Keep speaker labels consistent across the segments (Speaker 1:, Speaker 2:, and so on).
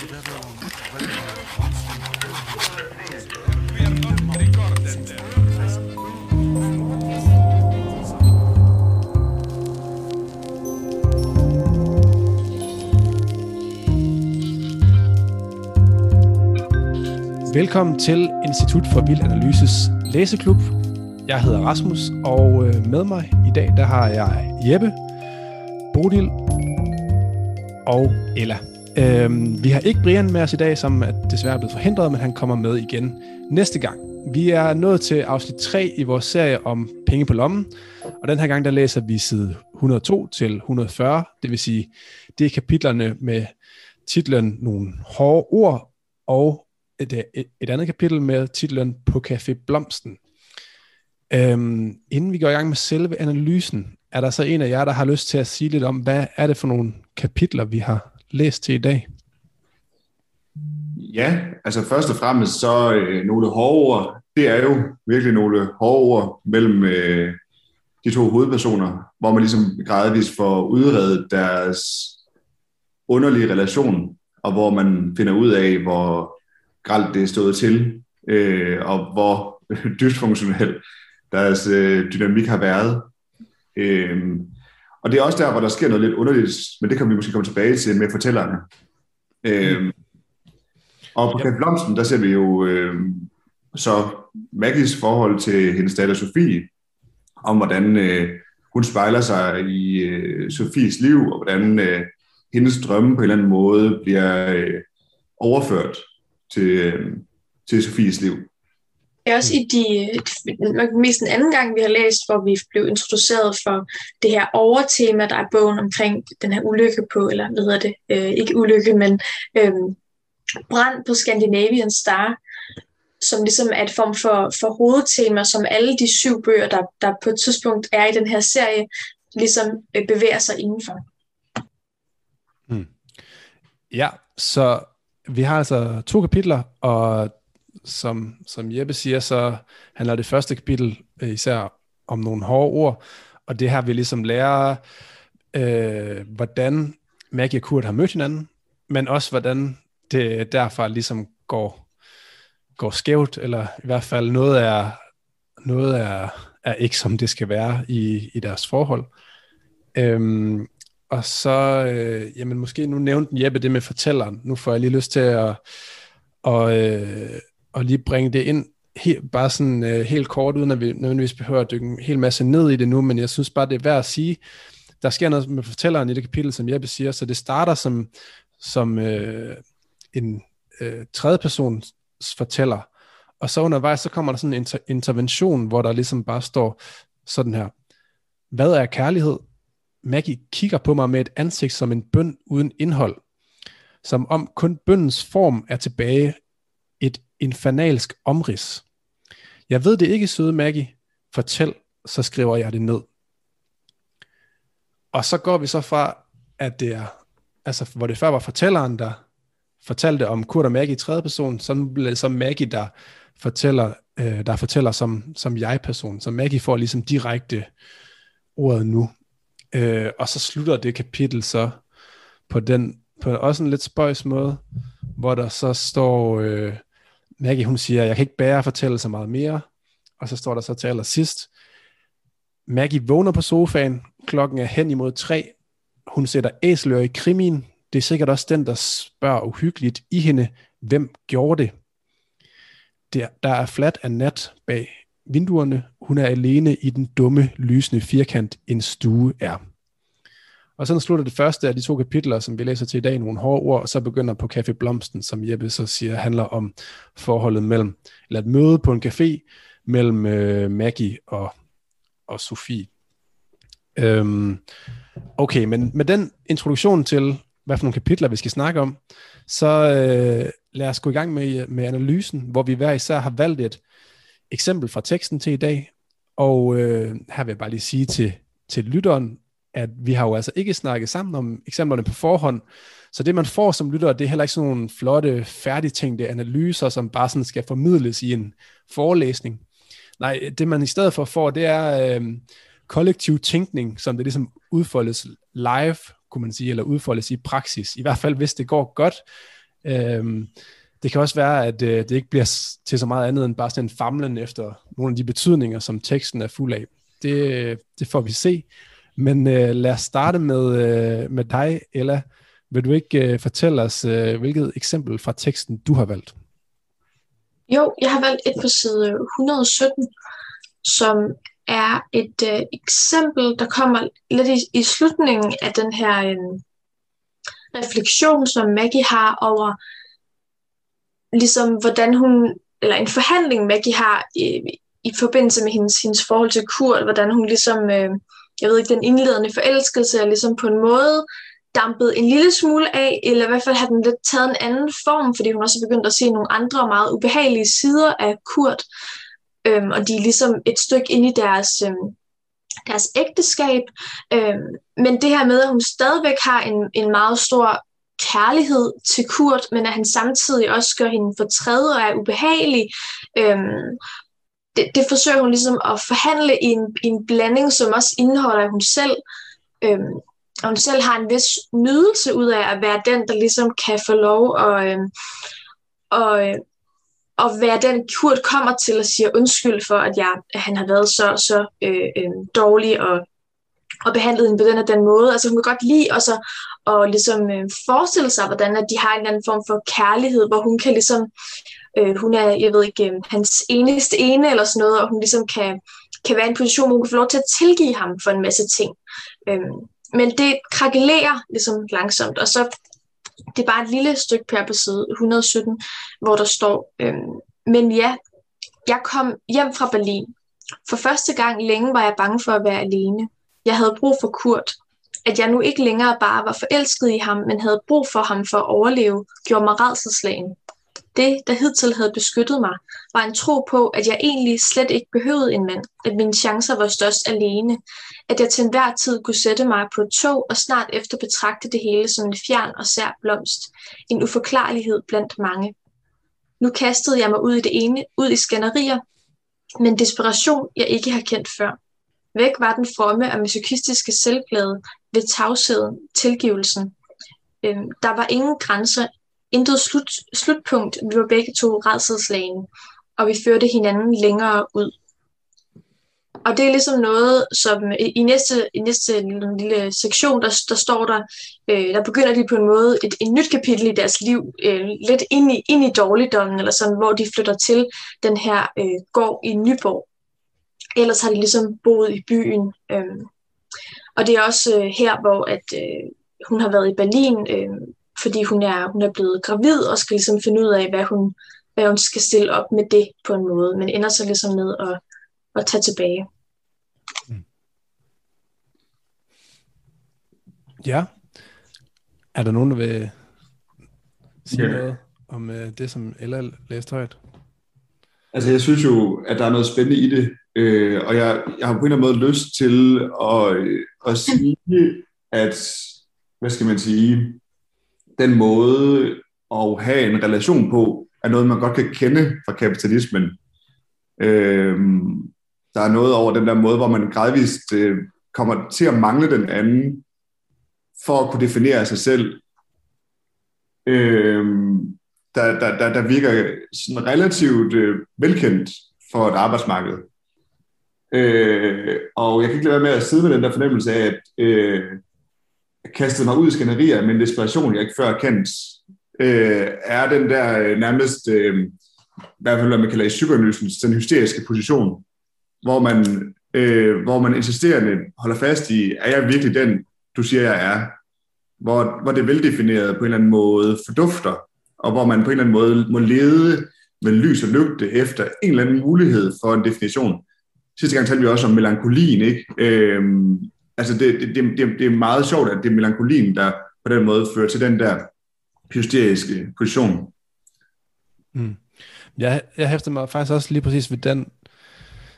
Speaker 1: Velkommen til Institut for Vild Analyses læseklub. Jeg hedder Rasmus, og øh, med mig i dag, der har jeg Jeppe, Bodil og Ella. Øhm, vi har ikke Brian med os i dag, som er desværre blevet forhindret, men han kommer med igen næste gang. Vi er nået til afsnit 3 i vores serie om penge på lommen, og den her gang der læser vi side 102 til 140, det vil sige, det er kapitlerne med titlen Nogle hårde ord og et, et, et andet kapitel med titlen På Café Blomsten. Øhm, inden vi går i gang med selve analysen, er der så en af jer, der har lyst til at sige lidt om, hvad er det for nogle kapitler, vi har læst til i dag?
Speaker 2: Ja, altså først og fremmest så øh, nogle hårde ord. Det er jo virkelig nogle hårde ord mellem øh, de to hovedpersoner, hvor man ligesom gradvist får udredet deres underlige relation, og hvor man finder ud af, hvor gralt det er stået til, øh, og hvor dysfunktionel deres øh, dynamik har været. Øh, og det er også der, hvor der sker noget lidt underligt, men det kan vi måske komme tilbage til med fortællerne. Øh, og på Café Blomsten, der ser vi jo øh, så Maggies forhold til hendes datter Sofie, om hvordan øh, hun spejler sig i øh, Sofies liv, og hvordan øh, hendes drømme på en eller anden måde bliver øh, overført til, øh, til Sofies liv.
Speaker 3: Det er også i de, nok mest den anden gang, vi har læst, hvor vi blev introduceret for det her overtema, der er bogen omkring den her ulykke på, eller hvad hedder det, øh, ikke ulykke, men øh, brand på Scandinavian Star, som ligesom er et form for, for hovedtema, som alle de syv bøger, der, der på et tidspunkt er i den her serie, ligesom øh, bevæger sig indenfor.
Speaker 1: Hmm. Ja, så vi har altså to kapitler, og som, som Jeppe siger, så handler det første kapitel øh, især om nogle hårde ord, og det her vi ligesom lærer, øh, hvordan Maggie og Kurt har mødt hinanden, men også hvordan det derfra ligesom går, går skævt, eller i hvert fald noget er, noget er, er ikke som det skal være i, i deres forhold. Øhm, og så, øh, jamen måske nu nævnte Jeppe det med fortælleren. Nu får jeg lige lyst til at, og, øh, at lige bringe det ind, helt, bare sådan øh, helt kort, uden at vi nødvendigvis behøver at dykke en hel masse ned i det nu, men jeg synes bare, det er værd at sige, der sker noget med fortælleren i det kapitel, som Jeppe siger, så det starter som, som øh, en øh, tredjepersons fortæller, og så undervejs, så kommer der sådan en inter- intervention, hvor der ligesom bare står sådan her, hvad er kærlighed? Maggie kigger på mig med et ansigt som en bøn uden indhold, som om kun bøndens form er tilbage, et infernalsk omrids. Jeg ved det ikke, søde Maggie. Fortæl, så skriver jeg det ned. Og så går vi så fra, at det er, altså hvor det før var fortælleren, der fortalte om Kurt og Maggie i tredje person, så bliver det så Maggie, der fortæller, øh, der fortæller som, som jeg-person. Så Maggie får ligesom direkte ordet nu. Øh, og så slutter det kapitel så på den, på også en lidt spøjs måde, hvor der så står, øh, Maggie hun siger, jeg kan ikke bære at fortælle så meget mere, og så står der så til allersidst, Maggie vågner på sofaen, klokken er hen imod tre, hun sætter æsler i krimin. det er sikkert også den, der spørger uhyggeligt i hende, hvem gjorde det? Der, der er flat af nat bag vinduerne. Hun er alene i den dumme, lysende firkant, en stue er. Og sådan slutter det første af de to kapitler, som vi læser til i dag, nogle hårde ord, og så begynder på Café Blomsten, som Jeppe så siger, handler om forholdet mellem, eller et møde på en café mellem øh, Maggie og, og Sofie. Øhm, okay, men med den introduktion til, hvad for nogle kapitler vi skal snakke om, så øh, lad os gå i gang med, med analysen, hvor vi hver især har valgt et eksempel fra teksten til i dag. Og øh, her vil jeg bare lige sige til, til lytteren, at vi har jo altså ikke snakket sammen om eksemplerne på forhånd, så det man får som lytter, det er heller ikke sådan nogle flotte, færdigtænkte analyser, som bare sådan skal formidles i en forelæsning. Nej, det man i stedet for får, det er øh, kollektiv tænkning, som det ligesom udfoldes live, kunne man sige, eller udfoldes i praksis. I hvert fald, hvis det går godt, Øh, det kan også være, at øh, det ikke bliver til så meget andet end bare sådan en famlen efter nogle af de betydninger, som teksten er fuld af. Det, øh, det får vi se. Men øh, lad os starte med, øh, med dig, Ella. Vil du ikke øh, fortælle os, øh, hvilket eksempel fra teksten du har valgt?
Speaker 3: Jo, jeg har valgt et på side 117, som er et øh, eksempel, der kommer lidt i, i slutningen af den her øh, refleksion, som Maggie har over, ligesom hvordan hun, eller en forhandling Maggie har i, i forbindelse med hendes, hendes forhold til Kurt, hvordan hun ligesom, øh, jeg ved ikke, den indledende forelskelse er ligesom på en måde dampet en lille smule af, eller i hvert fald har den lidt taget en anden form, fordi hun også er begyndt at se nogle andre meget ubehagelige sider af Kurt, øhm, og de er ligesom et stykke ind i deres, øhm, deres ægteskab. Øhm, men det her med, at hun stadigvæk har en, en meget stor kærlighed til Kurt, men at han samtidig også gør hende fortræd og er ubehagelig, øhm, det, det forsøger hun ligesom at forhandle i en, i en blanding, som også indeholder, at hun selv øhm, og hun selv har en vis nydelse ud af at være den, der ligesom kan få lov at, øhm, og, øh, at være den, Kurt kommer til at sige undskyld for, at, jeg, at han har været så, så øh, øh, dårlig og, og behandlet hende på den og den måde. Altså hun kan godt lide også at, og ligesom, øh, forestille sig, hvordan at de har en eller anden form for kærlighed, hvor hun kan ligesom, øh, hun er, jeg ved ikke, øh, hans eneste ene eller sådan noget, og hun ligesom kan, kan være i en position, hvor hun kan få lov til at tilgive ham for en masse ting. Øh, men det krakelerer ligesom langsomt, og så det er bare et lille stykke per på side 117, hvor der står, øh, men ja, jeg kom hjem fra Berlin. For første gang længe var jeg bange for at være alene. Jeg havde brug for Kurt. At jeg nu ikke længere bare var forelsket i ham, men havde brug for ham for at overleve, gjorde mig redselslagen. Det, der hidtil havde beskyttet mig, var en tro på, at jeg egentlig slet ikke behøvede en mand, at mine chancer var størst alene, at jeg til enhver tid kunne sætte mig på et tog og snart efter betragte det hele som en fjern og sær blomst, en uforklarlighed blandt mange. Nu kastede jeg mig ud i det ene, ud i skænderier, men desperation, jeg ikke har kendt før. Væk var den fromme og masochistiske selvglæde ved tavsheden, tilgivelsen. Øhm, der var ingen grænser, intet slut, slutpunkt. Vi var begge to redselslagene, og vi førte hinanden længere ud. Og det er ligesom noget, som i, i næste, i næste lille, lille sektion, der, der står der, øh, der begynder de på en måde et, et nyt kapitel i deres liv, øh, lidt ind i, ind i dårligdommen, eller sådan, hvor de flytter til den her øh, gård i Nyborg. Ellers har de ligesom boet i byen. Øh. Og det er også øh, her, hvor at, øh, hun har været i Berlin, øh, fordi hun er, hun er blevet gravid og skal ligesom finde ud af, hvad hun, hvad hun skal stille op med det på en måde, men ender så ligesom med at, at tage tilbage. Mm.
Speaker 1: Ja. Er der nogen, der vil sige yeah. noget om uh, det, som Ella læste højt?
Speaker 2: Altså, jeg synes jo, at der er noget spændende i det, øh, og jeg, jeg har på en eller anden måde lyst til at, øh, at sige, at, hvad skal man sige, den måde at have en relation på, er noget, man godt kan kende fra kapitalismen. Øh, der er noget over den der måde, hvor man gradvist øh, kommer til at mangle den anden, for at kunne definere sig selv. Øh, der, der, der, der virker sådan relativt øh, velkendt for et arbejdsmarked. Øh, og jeg kan ikke lade være med at sidde med den der fornemmelse af, at øh, kastet mig ud i skænderier med en desperation, jeg ikke før kendt, øh, er den der øh, nærmest, øh, i hvert fald hvad man kalder i psykoanalysens, den hysteriske position, hvor man, øh, hvor man insisterende holder fast i, er jeg virkelig den, du siger, jeg er? Hvor, hvor det veldefineret på en eller anden måde fordufter, og hvor man på en eller anden måde må lede med lys og lygte efter en eller anden mulighed for en definition. Sidste gang talte vi også om melankolien, ikke? Øhm, altså det, det, det, det er meget sjovt, at det er melankolien, der på den måde fører til den der hysteriske position.
Speaker 1: Mm. Jeg, jeg hæfter mig faktisk også lige præcis ved den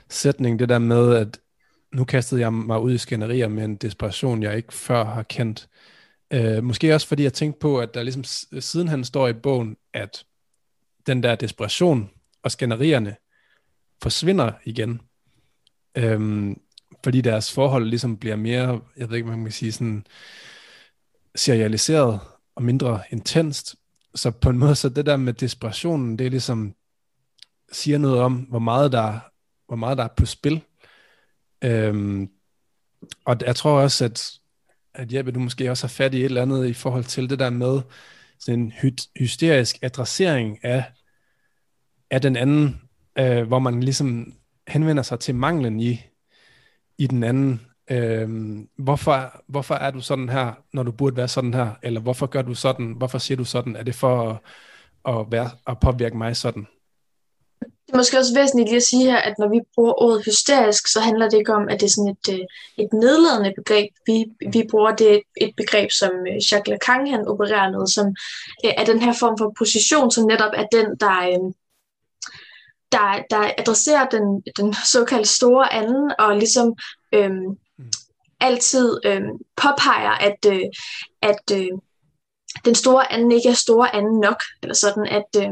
Speaker 1: sætning, det der med, at nu kastede jeg mig ud i skænderier med en desperation, jeg ikke før har kendt. Øh, måske også fordi jeg tænkte på, at der ligesom siden han står i bogen, at den der desperation og skænderierne forsvinder igen. Øhm, fordi deres forhold ligesom bliver mere, jeg ved ikke, man kan sige, sådan serialiseret og mindre intenst. så på en måde, så det der med desperationen, det er ligesom, siger noget om, hvor meget der, hvor meget der er på spil. Øhm, og jeg tror også, at, at Jeppe, du måske også har fat i et eller andet i forhold til det der med sådan en hy- hysterisk adressering af, af den anden, øh, hvor man ligesom henvender sig til manglen i, i den anden. Øhm, hvorfor, hvorfor er du sådan her, når du burde være sådan her? Eller hvorfor gør du sådan? Hvorfor siger du sådan? Er det for at, at, være, at påvirke mig sådan?
Speaker 3: Det er måske også væsentligt lige at sige her, at når vi bruger ordet hysterisk, så handler det ikke om, at det er sådan et, øh, et nedladende begreb. Vi, vi bruger det et begreb, som øh, Jacques Lacan han opererer med, som øh, er den her form for position, som netop er den, der, øhm, der, der adresserer den, den såkaldte store anden, og ligesom øhm, altid øhm, påpeger, at, øh, at øh, den store anden ikke er store anden nok, eller sådan, at, øh,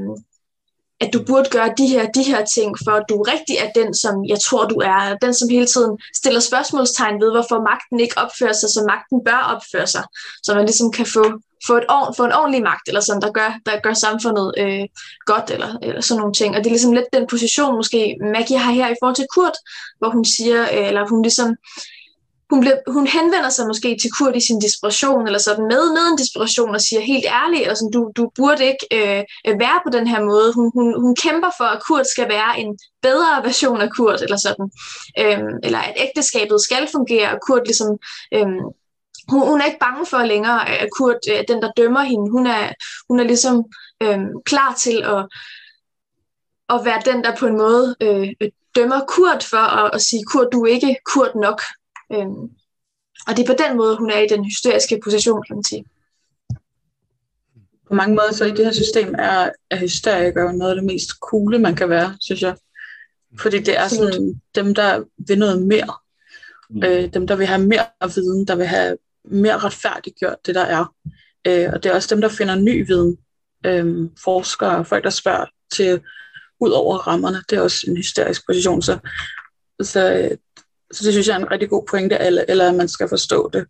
Speaker 3: at du burde gøre de her, de her ting, for at du rigtig er den, som jeg tror, du er. Den, som hele tiden stiller spørgsmålstegn ved, hvorfor magten ikke opfører sig, som magten bør opføre sig. Så man ligesom kan få, få, et, få en ordentlig magt, eller sådan, der gør, der gør samfundet øh, godt, eller, eller sådan nogle ting. Og det er ligesom lidt den position, måske Maggie har her i forhold til Kurt, hvor hun siger, øh, eller hun ligesom hun, bliver, hun henvender sig måske til Kurt i sin desperation, eller sådan med, med en desperation, og siger helt ærligt, altså, du, du burde ikke øh, være på den her måde. Hun, hun, hun kæmper for, at Kurt skal være en bedre version af Kurt, eller sådan. Øhm, eller at ægteskabet skal fungere, og Kurt ligesom... Øhm, hun, hun er ikke bange for længere, at Kurt øh, den, der dømmer hende. Hun er, hun er ligesom øhm, klar til at, at være den, der på en måde øh, øh dømmer Kurt for at, at sige, Kurt, du er ikke Kurt nok. Øhm, og det er på den måde, hun er i den hysteriske position, kan man sige.
Speaker 4: På mange måder, så i det her system er, er hysterikere noget af det mest coole, man kan være, synes jeg. Fordi det er sådan dem, der vil noget mere. Mm. Øh, dem, der vil have mere viden, der vil have mere retfærdiggjort det, der er. Øh, og det er også dem, der finder ny viden. Øh, forskere, folk, der spørger til ud over rammerne. Det er også en hysterisk position. Så, så øh, så det synes jeg er en rigtig god pointe, eller, eller at man skal forstå det.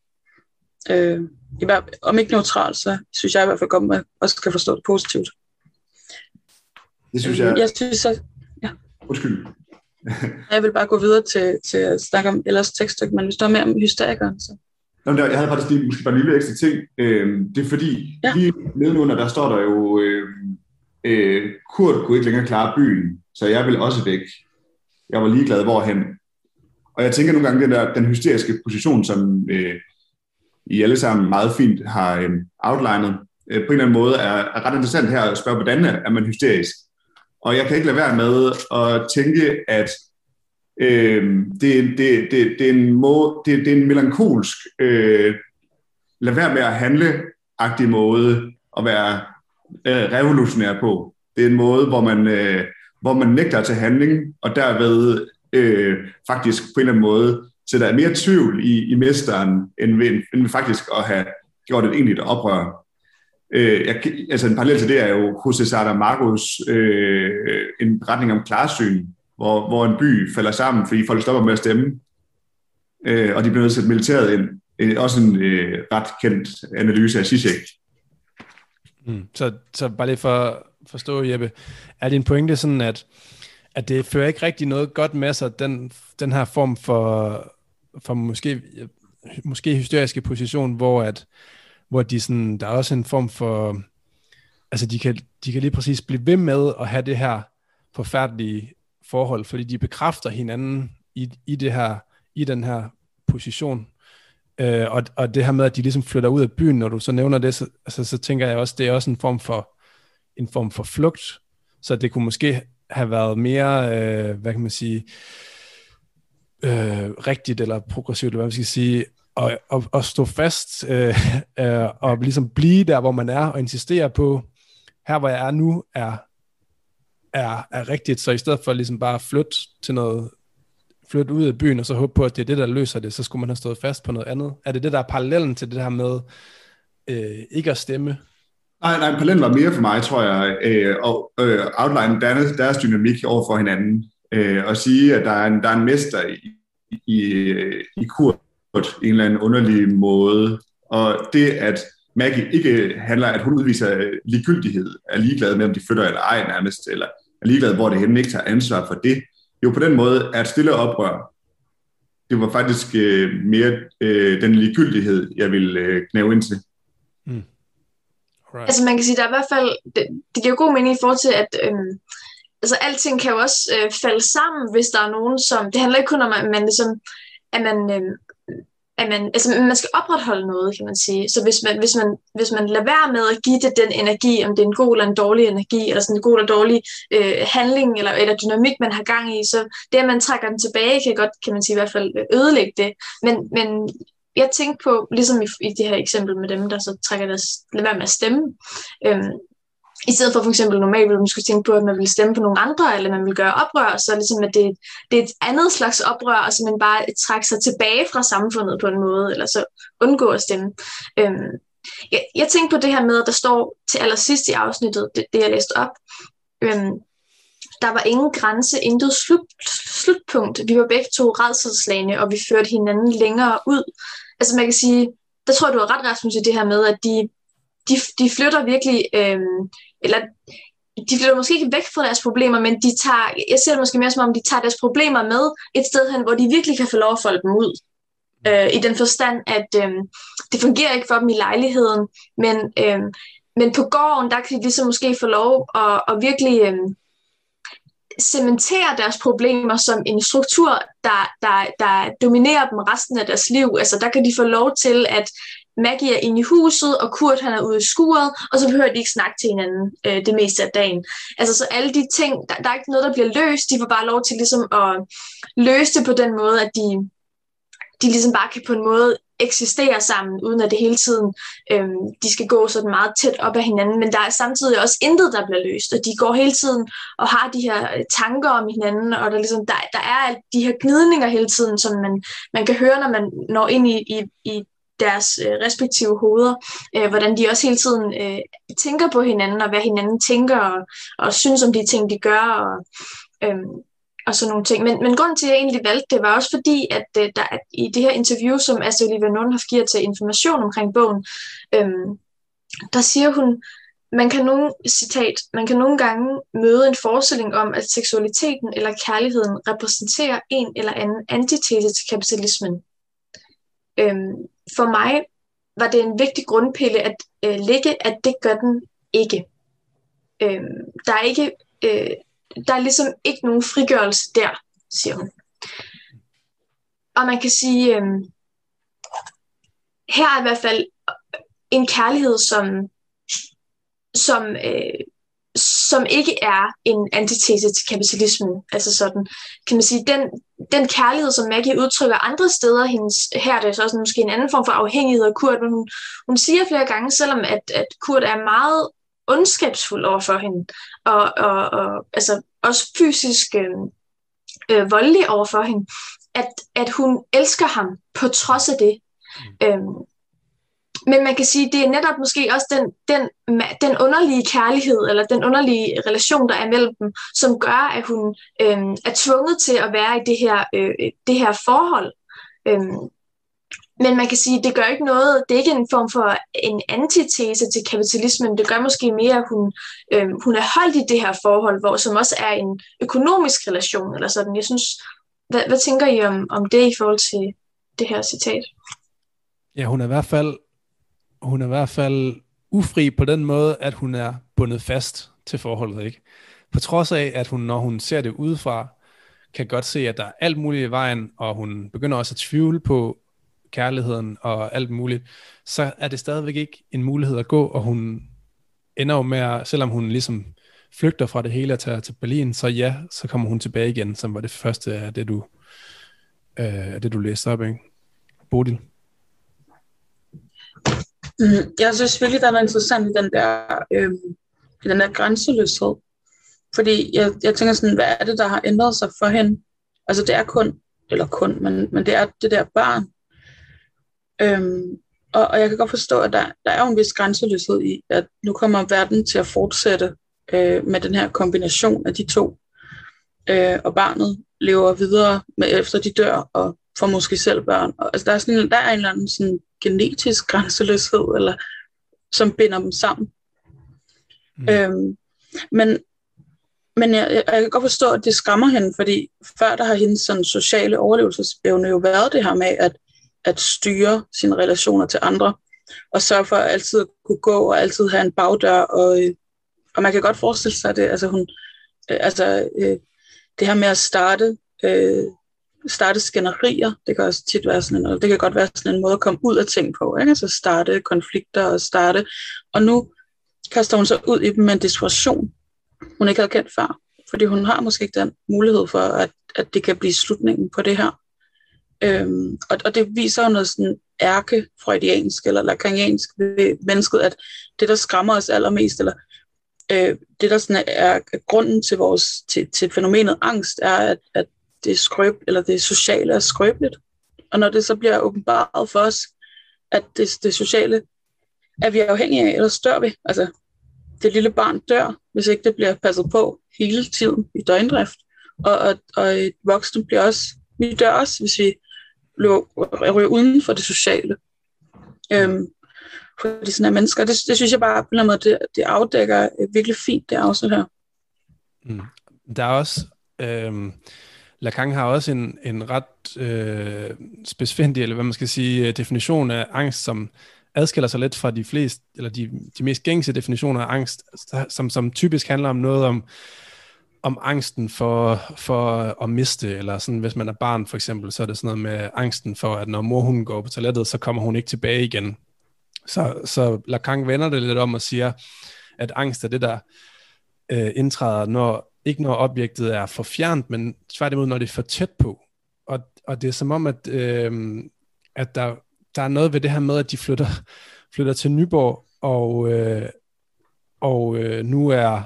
Speaker 4: Øh, i hver, om ikke neutralt, så synes jeg i hvert fald godt, at man også skal forstå det positivt.
Speaker 2: Det synes jeg...
Speaker 4: Jeg synes, at, ja.
Speaker 2: Undskyld.
Speaker 4: jeg vil bare gå videre til, til at snakke om ellers tekststykke, men hvis du har mere om hysterikeren, så...
Speaker 2: Nå, der, jeg havde faktisk lige, måske bare en lille ekstra ting. Øh, det er fordi, ja. lige nedenunder, der står der jo, øh, øh, Kurt kunne ikke længere klare byen, så jeg vil også væk. Jeg var ligeglad hvorhen. Og jeg tænker nogle gange, den, der, den hysteriske position, som øh, I alle sammen meget fint har øh, outlinet, øh, på en eller anden måde er, er ret interessant her at spørge, hvordan er man hysterisk? Og jeg kan ikke lade være med at tænke, at øh, det, det, det, det, er en må, det, det er en melankolsk, øh, lad være med at handle-agtig måde at være øh, revolutionær på. Det er en måde, hvor man, øh, hvor man nægter til handling, og derved øh, faktisk på en eller anden måde sætter mere tvivl i, i mesteren, end ved, end ved faktisk at have gjort et egentligt oprør. Øh, jeg, altså en parallel til det er jo José Saramago's øh, en beretning om klarsyn, hvor, hvor en by falder sammen, fordi folk stopper med at stemme, øh, og de bliver nødt til at militæret ind. Øh, også en øh, ret kendt analyse af Zizek.
Speaker 1: Mm. Så, så bare lige for at forstå, Jeppe, er din pointe sådan, at at det fører ikke rigtig noget godt med sig, den, den her form for, for måske, måske hysteriske position, hvor, at, hvor de sådan, der er også en form for, altså de kan, de kan lige præcis blive ved med at have det her forfærdelige forhold, fordi de bekræfter hinanden i, i, det her, i den her position. Øh, og, og det her med, at de ligesom flytter ud af byen, når du så nævner det, så, altså, så tænker jeg også, det er også en form for, en form for flugt. Så det kunne måske have været mere, øh, hvad kan man sige, øh, rigtigt eller progressivt, eller hvad man skal sige, og, og, og stå fast øh, øh, og ligesom blive der, hvor man er, og insistere på, her hvor jeg er nu, er, er, er rigtigt, så i stedet for ligesom bare at flytte til noget, flytte ud af byen, og så håbe på, at det er det, der løser det, så skulle man have stået fast på noget andet. Er det det, der er parallellen til det her med øh, ikke at stemme?
Speaker 2: Nej, nej, parallellen var mere for mig, tror jeg, øh, og øh, outline deres, deres dynamik over for hinanden, øh, og sige, at der er en, der er en mester i, i, i Kurt på en eller anden underlig måde, og det, at Maggie ikke handler, at hun udviser ligegyldighed, er ligeglad med, om de flytter eller ej nærmest, eller er ligeglad, hvor det henne ikke tager ansvar for det. Jo, på den måde er et stille oprør. Det var faktisk øh, mere øh, den ligegyldighed, jeg ville øh, knæve ind til. Mm.
Speaker 3: Right. Altså man kan sige, der er i hvert fald, det, det giver god mening i forhold til, at øhm, altså alting kan jo også øh, falde sammen, hvis der er nogen, som, det handler ikke kun om, at man ligesom, at man øhm, at man, altså, man skal opretholde noget, kan man sige. Så hvis man, hvis man, hvis man lader være med at give det den energi, om det er en god eller en dårlig energi, eller sådan en god eller dårlig øh, handling, eller, eller dynamik, man har gang i, så det, at man trækker den tilbage, kan godt, kan man sige, i hvert fald ødelægge det. Men, men jeg tænkte på, ligesom i, i det her eksempel med dem, der så trækker deres, lad være med at stemme, øhm, i stedet for for eksempel normalt ville man skulle tænke på, at man ville stemme på nogle andre, eller man ville gøre oprør, så ligesom at det, det er et andet slags oprør, og så man bare trækker sig tilbage fra samfundet på en måde, eller så undgå at stemme. Øhm, jeg, jeg tænkte på det her med, at der står til allersidst i afsnittet, det, det jeg læste op, øhm, der var ingen grænse, intet slut, slutpunkt. Vi var begge to redselslagende, og vi førte hinanden længere ud. Altså man kan sige, der tror jeg, du har ret, Rasmus, i det her med, at de, de, de flytter virkelig øh, eller de flytter måske ikke væk fra deres problemer, men de tager, jeg ser det måske mere som om, de tager deres problemer med et sted hen, hvor de virkelig kan få lov at folde dem ud. Øh, I den forstand, at øh, det fungerer ikke for dem i lejligheden, men, øh, men på gården, der kan de ligesom måske få lov at, at virkelig øh, cementerer deres problemer som en struktur, der, der, der dominerer dem resten af deres liv. Altså der kan de få lov til at Maggie er inde i huset, og Kurt han er ude i skuret, og så behøver de ikke snakke til hinanden øh, det meste af dagen. Altså så alle de ting, der, der er ikke noget, der bliver løst, de får bare lov til ligesom at løse det på den måde, at de, de ligesom bare kan på en måde eksistere sammen, uden at det hele tiden, øh, de skal gå sådan meget tæt op af hinanden, men der er samtidig også intet, der bliver løst, og de går hele tiden og har de her øh, tanker om hinanden, og der, ligesom, der, der er de her gnidninger hele tiden, som man, man kan høre, når man når ind i, i, i deres øh, respektive hoveder, øh, hvordan de også hele tiden øh, tænker på hinanden, og hvad hinanden tænker, og, og synes om de ting, de gør, og, øh, og sådan nogle ting. Men, men grunden til, at jeg egentlig valgte det, var også fordi, at øh, der at i det her interview, som Astrid Olivia Nordenhoff har givet til information omkring bogen, øh, der siger hun, man kan, nogle, citat, man kan nogle gange møde en forestilling om, at seksualiteten eller kærligheden repræsenterer en eller anden antitese til kapitalismen. Øhm, for mig var det en vigtig grundpille at øh, ligge, at det gør den ikke. Øhm, der er ikke, øh, der er ligesom ikke nogen frigørelse der, siger hun. Og man kan sige, øh, her er i hvert fald en kærlighed, som, som øh, som ikke er en antitese til kapitalismen. Altså sådan, kan man sige, den, den kærlighed, som Maggie udtrykker andre steder, hendes, her er det så også måske en anden form for afhængighed af Kurt, men hun, hun siger flere gange, selvom at, at Kurt er meget ondskabsfuld over for hende, og, og, og altså også fysisk øh, øh, voldelig over for hende, at, at hun elsker ham på trods af det. Mm. Øhm, men man kan sige, det er netop måske også den, den, den underlige kærlighed, eller den underlige relation, der er mellem dem, som gør, at hun øh, er tvunget til at være i det her, øh, det her forhold. Øh, men man kan sige, det gør ikke noget, det er ikke en form for en antitese til kapitalismen, det gør måske mere, at hun, øh, hun er holdt i det her forhold, hvor som også er en økonomisk relation, eller sådan. Jeg synes, hvad, hvad tænker I om, om det i forhold til det her citat?
Speaker 1: Ja, hun er i hvert fald hun er i hvert fald ufri på den måde, at hun er bundet fast til forholdet, ikke? På trods af, at hun, når hun ser det udefra, kan godt se, at der er alt muligt i vejen, og hun begynder også at tvivle på kærligheden og alt muligt, så er det stadigvæk ikke en mulighed at gå, og hun ender jo med, selvom hun ligesom flygter fra det hele og tager til Berlin, så ja, så kommer hun tilbage igen, som var det første af det, du, øh, det, du læste op, ikke? Bodil?
Speaker 4: Mm, jeg synes virkelig, der er noget interessant i den der, øh, den der grænseløshed. Fordi jeg, jeg tænker sådan, hvad er det, der har ændret sig for hende? Altså det er kun, eller kun, men, men det er det der barn. Øhm, og, og jeg kan godt forstå, at der, der er jo en vis grænseløshed i, at nu kommer verden til at fortsætte øh, med den her kombination af de to. Øh, og barnet lever videre med, efter de dør, og får måske selv børn. Og, altså der er, sådan, der er en eller anden sådan genetisk grænseløshed, eller som binder dem sammen. Mm. Øhm, men men jeg, jeg, jeg kan godt forstå, at det skræmmer hende, fordi før der har hendes sådan, sociale overlevelsesevne jo været det her med at, at styre sine relationer til andre, og sørge for at altid kunne gå og altid have en bagdør, og, øh, og man kan godt forestille sig det, altså hun, øh, altså øh, det her med at starte, øh, starte skænderier, det kan også tit være sådan en, det kan godt være sådan en måde at komme ud af ting på, ikke? altså starte konflikter og starte, og nu kaster hun sig ud i dem med en desperation, hun ikke havde kendt før. Fordi hun har måske ikke den mulighed for, at, at det kan blive slutningen på det her. Øhm, og, og det viser jo noget sådan ærke-freudiansk eller lakaniansk ved mennesket, at det, der skræmmer os allermest, eller øh, det, der sådan er grunden til, vores, til, til fænomenet angst, er, at, at det, er skrøb, eller det sociale er skrøbeligt. Og når det så bliver åbenbart for os, at det, det sociale er vi afhængige af, eller dør vi. Altså, det lille barn dør, hvis ikke det bliver passet på hele tiden i døgndrift. Og, og, og øh, voksne bliver også, vi dør også, hvis vi ryger uden for det sociale. Øhm, de sådan er mennesker. Det, det synes jeg bare på en måde, det, det afdækker øh, virkelig fint, det afsnit her.
Speaker 1: Mm. Der er også, Øhm Lacan har også en, en ret øh, specifændig, eller hvad man skal sige, øh, definition af angst, som adskiller sig lidt fra de fleste, eller de, de mest gængse definitioner af angst, som, som typisk handler om noget om, om angsten for, for at miste, eller sådan, hvis man er barn for eksempel, så er det sådan noget med angsten for, at når mor hun går på toilettet, så kommer hun ikke tilbage igen. Så, så Lacan vender det lidt om og siger, at angst er det, der øh, indtræder, når, ikke når objektet er for fjernt, men tværtimod, når det er for tæt på. Og, og det er som om, at, øh, at der der er noget ved det her med, at de flytter, flytter til Nyborg, og, øh, og øh, nu er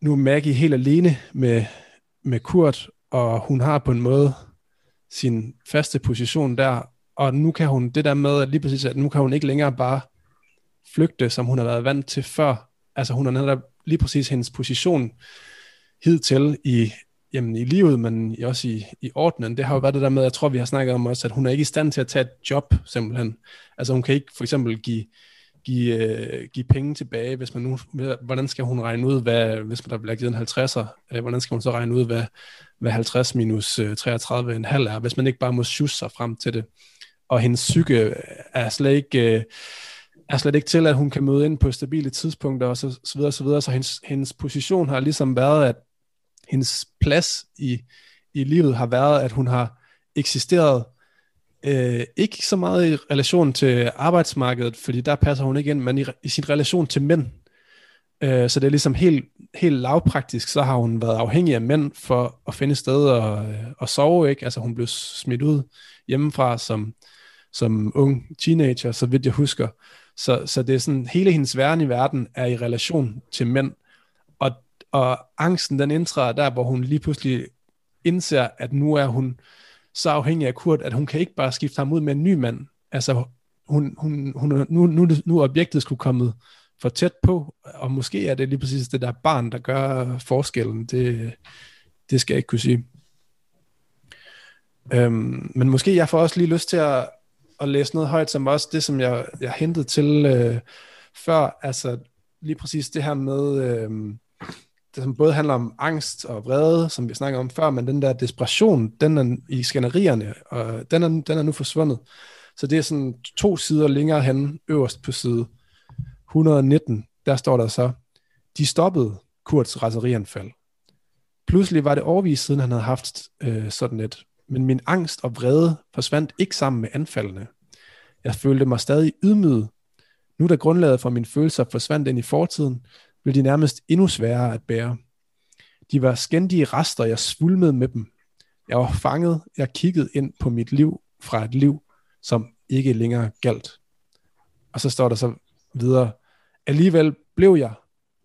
Speaker 1: nu er Maggie helt alene med, med Kurt, og hun har på en måde sin faste position der, og nu kan hun det der med, at lige præcis, at nu kan hun ikke længere bare flygte, som hun har været vant til før. Altså hun har netop lige præcis hendes position hidtil i, jamen, i livet, men også i, i ordenen, det har jo været det der med, jeg tror, vi har snakket om også, at hun er ikke i stand til at tage et job, simpelthen. Altså hun kan ikke for eksempel give, give, øh, give penge tilbage, hvis man nu, hvordan skal hun regne ud, hvad, hvis man der bliver givet en 50'er, øh, hvordan skal hun så regne ud, hvad, hvad 50 minus øh, 33,5 er, hvis man ikke bare må sjusse sig frem til det. Og hendes psyke øh, er slet ikke... Øh, er slet ikke til, at hun kan møde ind på stabile tidspunkter, og så, så videre, så videre. Så hendes, hendes position har ligesom været, at hendes plads i, i livet har været, at hun har eksisteret øh, ikke så meget i relation til arbejdsmarkedet, fordi der passer hun ikke ind, men i, i sin relation til mænd. Øh, så det er ligesom helt, helt lavpraktisk, så har hun været afhængig af mænd for at finde sted og, og øh, sove, ikke? Altså hun blev smidt ud hjemmefra som, som ung teenager, så vidt jeg husker. Så, så det er sådan, hele hendes væren i verden er i relation til mænd og og angsten den indtræder der, hvor hun lige pludselig indser, at nu er hun så afhængig af Kurt, at hun kan ikke bare skifte ham ud med en ny mand. Altså, hun, hun, hun, nu, nu, nu er objektet skulle komme for tæt på, og måske er det lige præcis det der barn, der gør forskellen. Det, det skal jeg ikke kunne sige. Øhm, men måske jeg får også lige lyst til at, at læse noget højt, som også det, som jeg, jeg hentede til øh, før, altså lige præcis det her med, øh, det som både handler om angst og vrede, som vi snakkede om før, men den der desperation, den er i skænderierne, og den er, den er nu forsvundet. Så det er sådan to sider længere hen, øverst på side 119, der står der så, de stoppede Kurts raserianfald. Pludselig var det overvist siden han havde haft øh, sådan et, men min angst og vrede forsvandt ikke sammen med anfaldene. Jeg følte mig stadig ydmyget. Nu da grundlaget for mine følelser forsvandt ind i fortiden, blev de nærmest endnu sværere at bære. De var skændige rester, jeg svulmede med dem. Jeg var fanget, jeg kiggede ind på mit liv fra et liv, som ikke længere galt. Og så står der så videre, alligevel blev jeg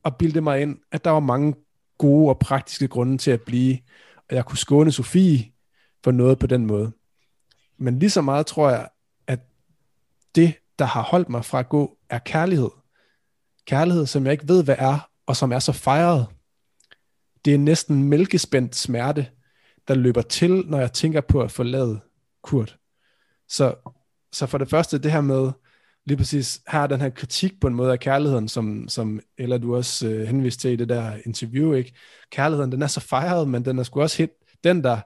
Speaker 1: og bildte mig ind, at der var mange gode og praktiske grunde til at blive, og jeg kunne skåne Sofie for noget på den måde. Men lige så meget tror jeg, at det, der har holdt mig fra at gå, er kærlighed. Kærlighed, som jeg ikke ved, hvad er, og som er så fejret. Det er næsten mælkespændt smerte, der løber til, når jeg tænker på at forlade Kurt. Så, så for det første det her med, lige præcis her den her kritik på en måde af kærligheden, som, som eller du også øh, henviste til i det der interview, ikke? Kærligheden, den er så fejret, men den er sgu også helt, den, der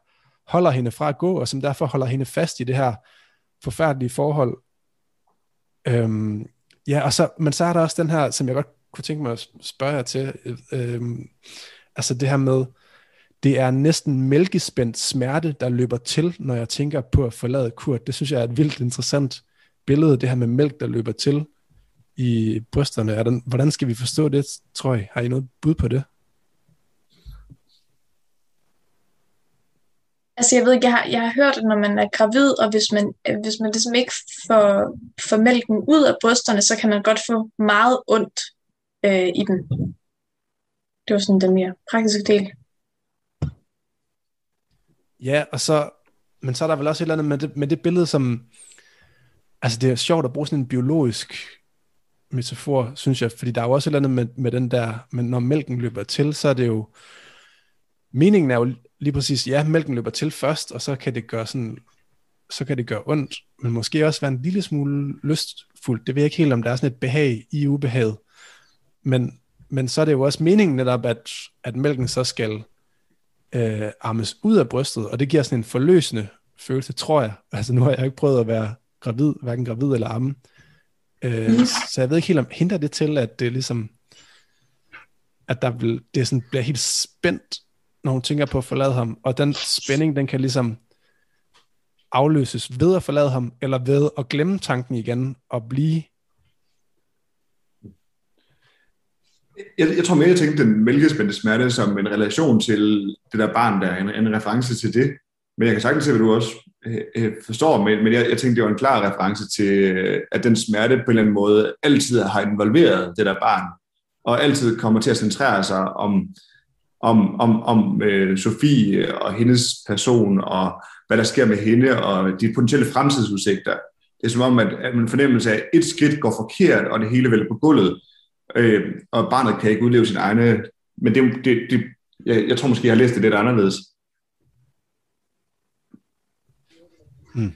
Speaker 1: holder hende fra at gå, og som derfor holder hende fast i det her forfærdelige forhold. Øhm, ja, og så, men så er der også den her, som jeg godt kunne tænke mig at spørge jer til, øhm, altså det her med, det er næsten mælkespændt smerte, der løber til, når jeg tænker på at forlade Kurt. Det synes jeg er et vildt interessant billede, det her med mælk, der løber til i brysterne. Er den, hvordan skal vi forstå det, tror jeg? Har I noget bud på det?
Speaker 3: Altså jeg ved ikke, jeg har, jeg har hørt, at når man er gravid, og hvis man, øh, hvis man ligesom ikke får, får mælken ud af brysterne, så kan man godt få meget ondt øh, i den. Det var sådan den mere praktiske del.
Speaker 1: Ja, og så, men så er der vel også et eller andet med det, med det billede, som, altså det er sjovt at bruge sådan en biologisk metafor, synes jeg, fordi der er jo også et eller andet med, med den der, men når mælken løber til, så er det jo, meningen er jo lige præcis, ja, mælken løber til først, og så kan det gøre sådan, så kan det gøre ondt, men måske også være en lille smule lystfuldt. Det ved jeg ikke helt, om der er sådan et behag i ubehaget. Men, men så er det jo også meningen netop, at, at mælken så skal øh, armes ud af brystet, og det giver sådan en forløsende følelse, tror jeg. Altså nu har jeg ikke prøvet at være gravid, hverken gravid eller amme. Øh, mm. Så jeg ved ikke helt om, hindrer det til, at det ligesom, at der vil, det sådan bliver helt spændt, når hun tænker på at forlade ham, og den spænding, den kan ligesom afløses ved at forlade ham, eller ved at glemme tanken igen, og blive
Speaker 2: jeg, jeg tror mere, jeg tænkte den mælkespændte smerte som en relation til det der barn der, en, en reference til det. Men jeg kan sagtens se, hvad du også øh, øh, forstår, men, men jeg, jeg tænkte, det var en klar reference til, at den smerte på en eller anden måde altid har involveret det der barn, og altid kommer til at centrere sig om, om, om, om øh, Sofie og hendes person, og hvad der sker med hende, og de potentielle fremtidsudsigter. Det er som om, at, at man fornemmelse af, at et skridt går forkert, og det hele vælter på gulvet, øh, og barnet kan ikke udleve sin egne... Men det, det, det, jeg, jeg tror måske, jeg har læst det lidt anderledes.
Speaker 1: Hmm.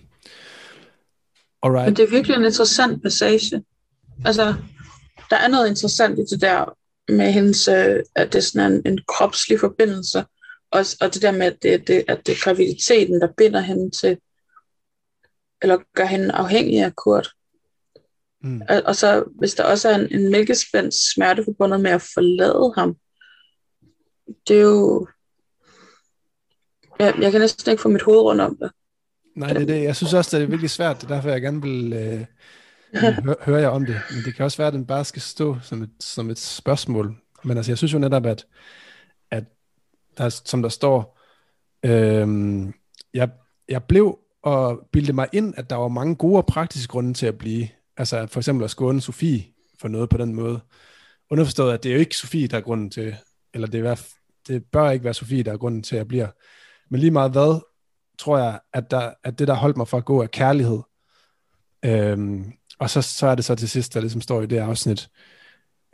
Speaker 1: Alright.
Speaker 4: Men det er virkelig en interessant passage. Altså, der er noget interessant i det der med hendes, øh, at det er sådan en, en kropslig forbindelse, og, og det der med, at det, det, at det er graviditeten, der binder hende til, eller gør hende afhængig af Kurt. Mm. Og, og så hvis der også er en, en mælkespændt smerte forbundet med at forlade ham, det er jo... Jeg, jeg kan næsten ikke få mit hoved rundt om det.
Speaker 1: Nej, det er det. Jeg synes også, det er virkelig svært. Det er derfor, jeg gerne vil øh, hører, høre jer om det. Men det kan også være, at den bare skal stå som et, som et spørgsmål. Men altså, jeg synes jo netop, at, at der, som der står, øhm, jeg, jeg blev og bildte mig ind, at der var mange gode og praktiske grunde til at blive. Altså for eksempel at skåne Sofie for noget på den måde. Underforstået, at det er jo ikke Sofie, der er grunden til, eller det, er, det bør ikke være Sofie, der er grunden til, at jeg bliver. Men lige meget hvad, tror jeg, at, der, at det, der holdt mig fra at gå, er kærlighed. Øhm, og så, så er det så til sidst, der ligesom står i det afsnit,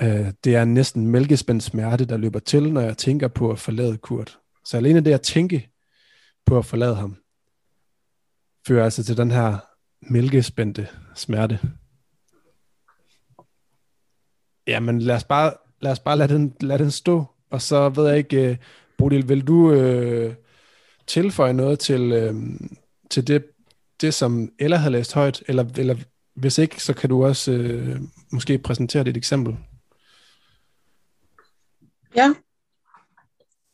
Speaker 1: øh, det er næsten mælkespændt smerte, der løber til, når jeg tænker på at forlade Kurt. Så alene det at tænke på at forlade ham, fører altså til den her mælkespændte smerte. Jamen lad os bare, lad os bare lade, den, lade den stå, og så ved jeg ikke, øh, Bodil, vil du øh, tilføje noget til, øh, til det, det, som Ella havde læst højt, eller, eller hvis ikke, så kan du også øh, måske præsentere dit eksempel.
Speaker 4: Ja.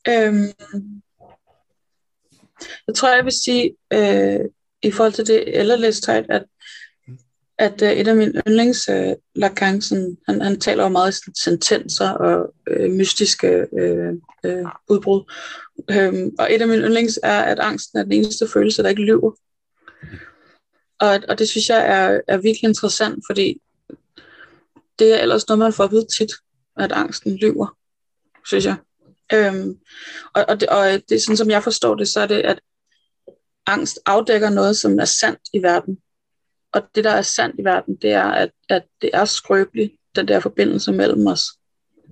Speaker 4: Øhm. Jeg tror, jeg vil sige, øh, i forhold til det Ella at at øh, et af mine yndlings, øh, Lacan, sådan, han, han taler jo meget i sentenser og øh, mystiske øh, øh, udbrud. Øhm, og et af mine yndlings er, at angsten er den eneste følelse, der ikke lyver. Og, og det synes jeg er, er virkelig interessant, fordi det er ellers noget, man får at vide tit, at angsten lyver, synes jeg. Øhm, og, og, det, og det er sådan, som jeg forstår det, så er det, at angst afdækker noget, som er sandt i verden, og det, der er sandt i verden, det er, at, at det er skrøbeligt, den der forbindelse mellem os.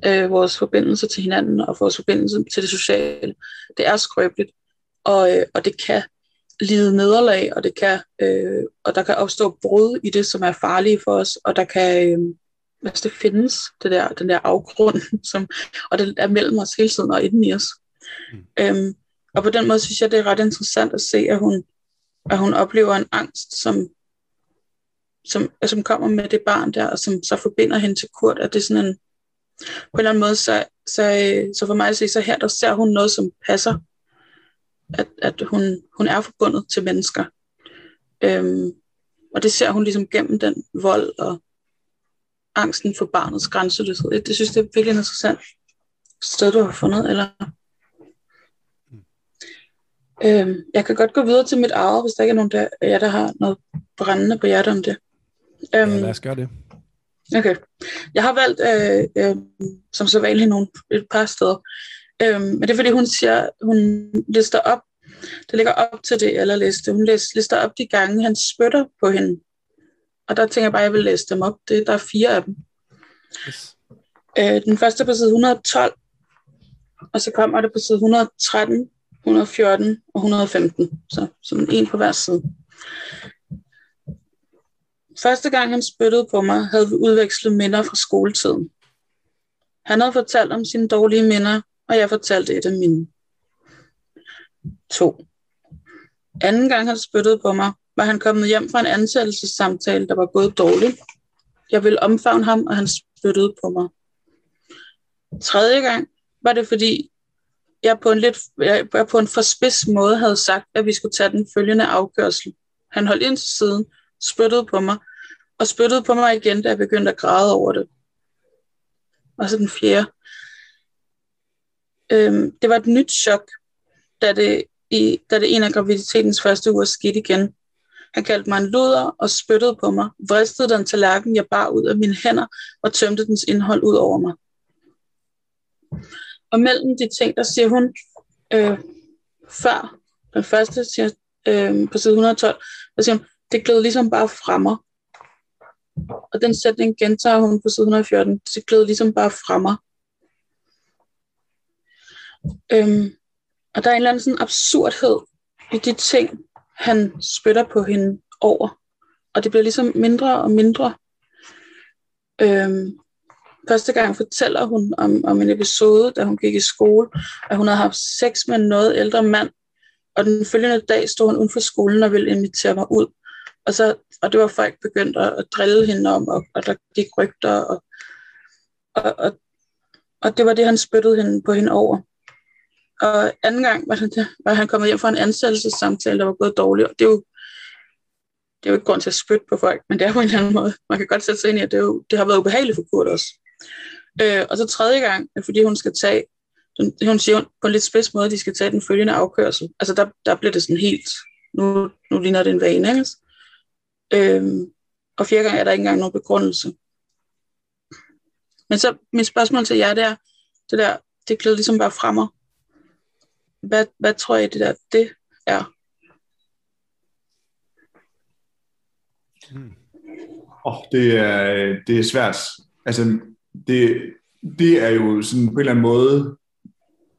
Speaker 4: Øh, vores forbindelse til hinanden og vores forbindelse til det sociale. Det er skrøbeligt, og, øh, og det kan lide nederlag, og, det kan, øh, og der kan opstå brud i det, som er farlige for os, og der kan, øh, altså det findes, det der, den der afgrund, som, og det er mellem os hele tiden og inden i os. Mm. Øhm, og på den måde synes jeg, det er ret interessant at se, at hun, at hun oplever en angst, som, som, som kommer med det barn der, og som så forbinder hende til Kurt, at det er sådan en, på en eller anden måde, så, så, så for mig at se, så her, der ser hun noget, som passer, at, at hun, hun er forbundet til mennesker. Øhm, og det ser hun ligesom gennem den vold og angsten for barnets grænseløshed. Det, det synes jeg er virkelig interessant sted, du har fundet, eller? Øhm, jeg kan godt gå videre til mit eget, hvis der ikke er nogen der, ja, der har noget brændende på hjertet om det.
Speaker 1: Øhm, ja, lad os gøre det.
Speaker 4: Okay. Jeg har valgt, øh, øh, som så vanligt, nogle, et par steder. Øh, men det er fordi, hun siger, hun lister op, det ligger op til det, eller liste. Hun lister op de gange, han spytter på hende. Og der tænker jeg bare, at jeg vil læse dem op. Det, der er fire af dem. Yes. Øh, den første er på side 112, og så kommer det på side 113, 114 og 115. Så sådan en på hver side. Første gang han spyttede på mig, havde vi udvekslet minder fra skoletiden. Han havde fortalt om sine dårlige minder, og jeg fortalte et af mine. to. Anden gang han spyttede på mig, var han kommet hjem fra en ansættelsessamtale, der var gået dårligt. Jeg ville omfavne ham, og han spyttede på mig. Tredje gang var det, fordi jeg på en, lidt, jeg på en for spids måde havde sagt, at vi skulle tage den følgende afkørsel. Han holdt ind til siden, spyttede på mig, og spyttede på mig igen, da jeg begyndte at græde over det. Og så den fjerde. Øhm, det var et nyt chok, da det, i, da det en af graviditetens første uger skete igen. Han kaldte mig en luder og spyttede på mig, vristede den tallerken, jeg bar ud af mine hænder og tømte dens indhold ud over mig. Og mellem de ting, der siger hun, øh, før den første siger, øh, på side 112, der siger hun, det gled ligesom bare fra mig. Og den sætning gentager hun på side 114, det gled ligesom bare fra mig. Øhm, og der er en eller anden sådan absurdhed i de ting, han spytter på hende over. Og det bliver ligesom mindre og mindre. Øhm, første gang fortæller hun om, om en episode, da hun gik i skole, at hun havde haft sex med en noget ældre mand, og den følgende dag stod hun uden for skolen og ville invitere mig ud. Og, så, og det var folk begyndt at, at drille hende om, og, og der gik rygter, og, og, og, og det var det, han spyttede hende på hende over. Og anden gang var, han, var han kommet hjem fra en ansættelsessamtale, der var gået dårligt, og det er jo det er jo ikke grund til at spytte på folk, men det er på en eller anden måde. Man kan godt sætte sig ind i, at det, er jo, det har været ubehageligt for Kurt også. Øh, og så tredje gang, fordi hun skal tage, hun siger på en lidt spids måde, at de skal tage den følgende afkørsel. Altså der, der bliver det sådan helt, nu, nu ligner det en vane, ikke? Øhm, og fjerde gang er der ikke engang nogen begrundelse. Men så mit spørgsmål til jer, det er, det der, det glæder ligesom bare fremmer. Hvad, hvad tror I, det der, det er?
Speaker 2: Hmm. Oh, det, er, det er svært. Altså, det, det er jo sådan på en eller anden måde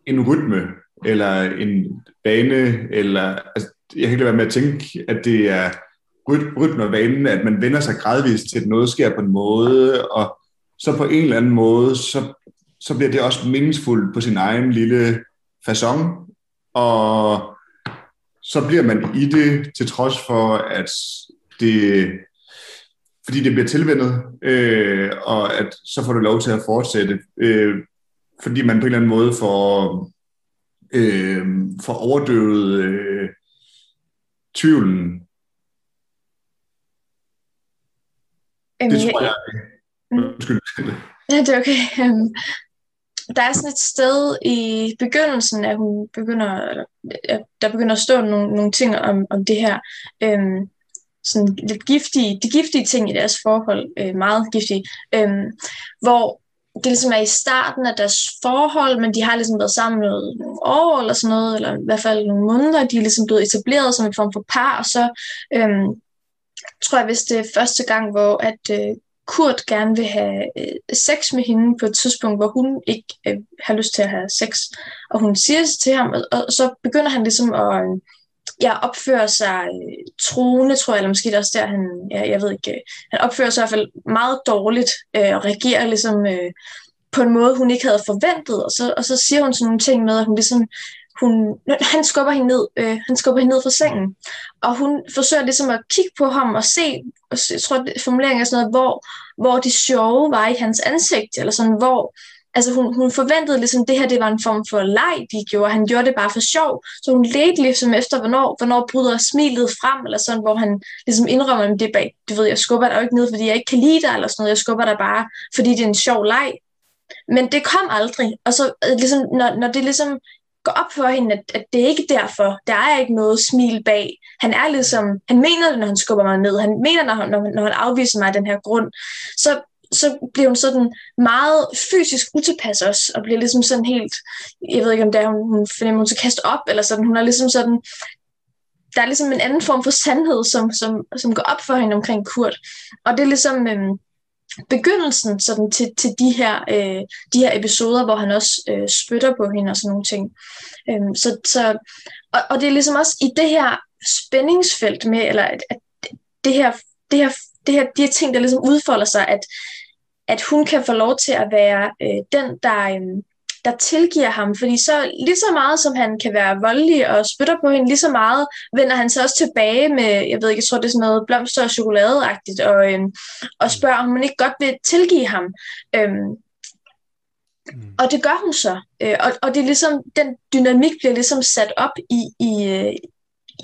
Speaker 2: en rytme, eller en bane, eller altså, jeg kan ikke lade være med at tænke, at det er rytmen og vanen, at man vender sig gradvist til, at noget sker på en måde, og så på en eller anden måde, så, så bliver det også meningsfuldt på sin egen lille façon, og så bliver man i det, til trods for, at det, fordi det bliver tilvendet, øh, og at så får du lov til at fortsætte, øh, fordi man på en eller anden måde får, øh, får overdøvet øh, tvivlen
Speaker 3: det tror jeg. Undskyld. Ja, det er okay. Um, der er sådan et sted i begyndelsen, at hun begynder, eller, at der begynder at stå nogle, nogle ting om, om det her. Øhm, sådan lidt giftige, de giftige ting i deres forhold, øh, meget giftige, øhm, hvor det ligesom er i starten af deres forhold, men de har ligesom været sammen noget, nogle år eller sådan noget, eller i hvert fald nogle måneder, de er ligesom blevet etableret som en form for par, og så øhm, tror jeg, hvis det er første gang, hvor at øh, Kurt gerne vil have øh, sex med hende på et tidspunkt, hvor hun ikke øh, har lyst til at have sex. Og hun siger det til ham, og, og så begynder han ligesom at, øh, ja, opfører sig øh, troende, tror jeg, eller måske det også der, han, ja, jeg ved ikke, øh, han opfører sig i hvert fald meget dårligt, øh, og reagerer ligesom øh, på en måde, hun ikke havde forventet, og så, og så siger hun sådan nogle ting med, at hun ligesom, hun, han skubber hende ned, øh, han skubber hende ned fra sengen, og hun forsøger ligesom at kigge på ham og se, og jeg tror, det, formuleringen er sådan noget, hvor, hvor det sjove var i hans ansigt, eller sådan, hvor, altså hun, hun forventede ligesom, det her det var en form for leg, de gjorde. Han gjorde det bare for sjov. Så hun ledte ligesom efter, hvornår, hvornår bryder smilet frem, eller sådan, hvor han ligesom indrømmer, at det bag, du ved, jeg skubber dig jo ikke ned, fordi jeg ikke kan lide dig, eller sådan noget. Jeg skubber dig bare, fordi det er en sjov leg. Men det kom aldrig. Og så øh, ligesom, når, når det ligesom går op for hende, at, at det er ikke derfor. Der er ikke noget smil bag. Han er ligesom, han mener det, når han skubber mig ned. Han mener, når han, når, når han afviser mig af den her grund. Så så bliver hun sådan meget fysisk utilpas også, og bliver ligesom sådan helt, jeg ved ikke om det er, hun, hun finder, hun skal kaste op, eller sådan, hun er ligesom sådan, der er ligesom en anden form for sandhed, som, som, som går op for hende omkring Kurt. Og det er ligesom øhm, begyndelsen sådan, til, til de, her, øh, de her episoder, hvor han også øh, spytter på hende og sådan nogle ting. Øhm, så, så, og, og det er ligesom også i det her spændingsfelt med, eller at, at det her, det her, det her, de her ting, der ligesom udfolder sig, at at hun kan få lov til at være øh, den, der, øh, der tilgiver ham. Fordi så lige så meget, som han kan være voldelig og spytter på hende, lige så meget vender han sig også tilbage med, jeg ved ikke, jeg tror det er sådan noget blomster og chokoladeagtigt, og, øh, og spørger, om man ikke godt vil tilgive ham. Øhm, Mm. Og det gør hun så. Øh, og, og det er ligesom, den dynamik bliver ligesom sat op i, i, øh,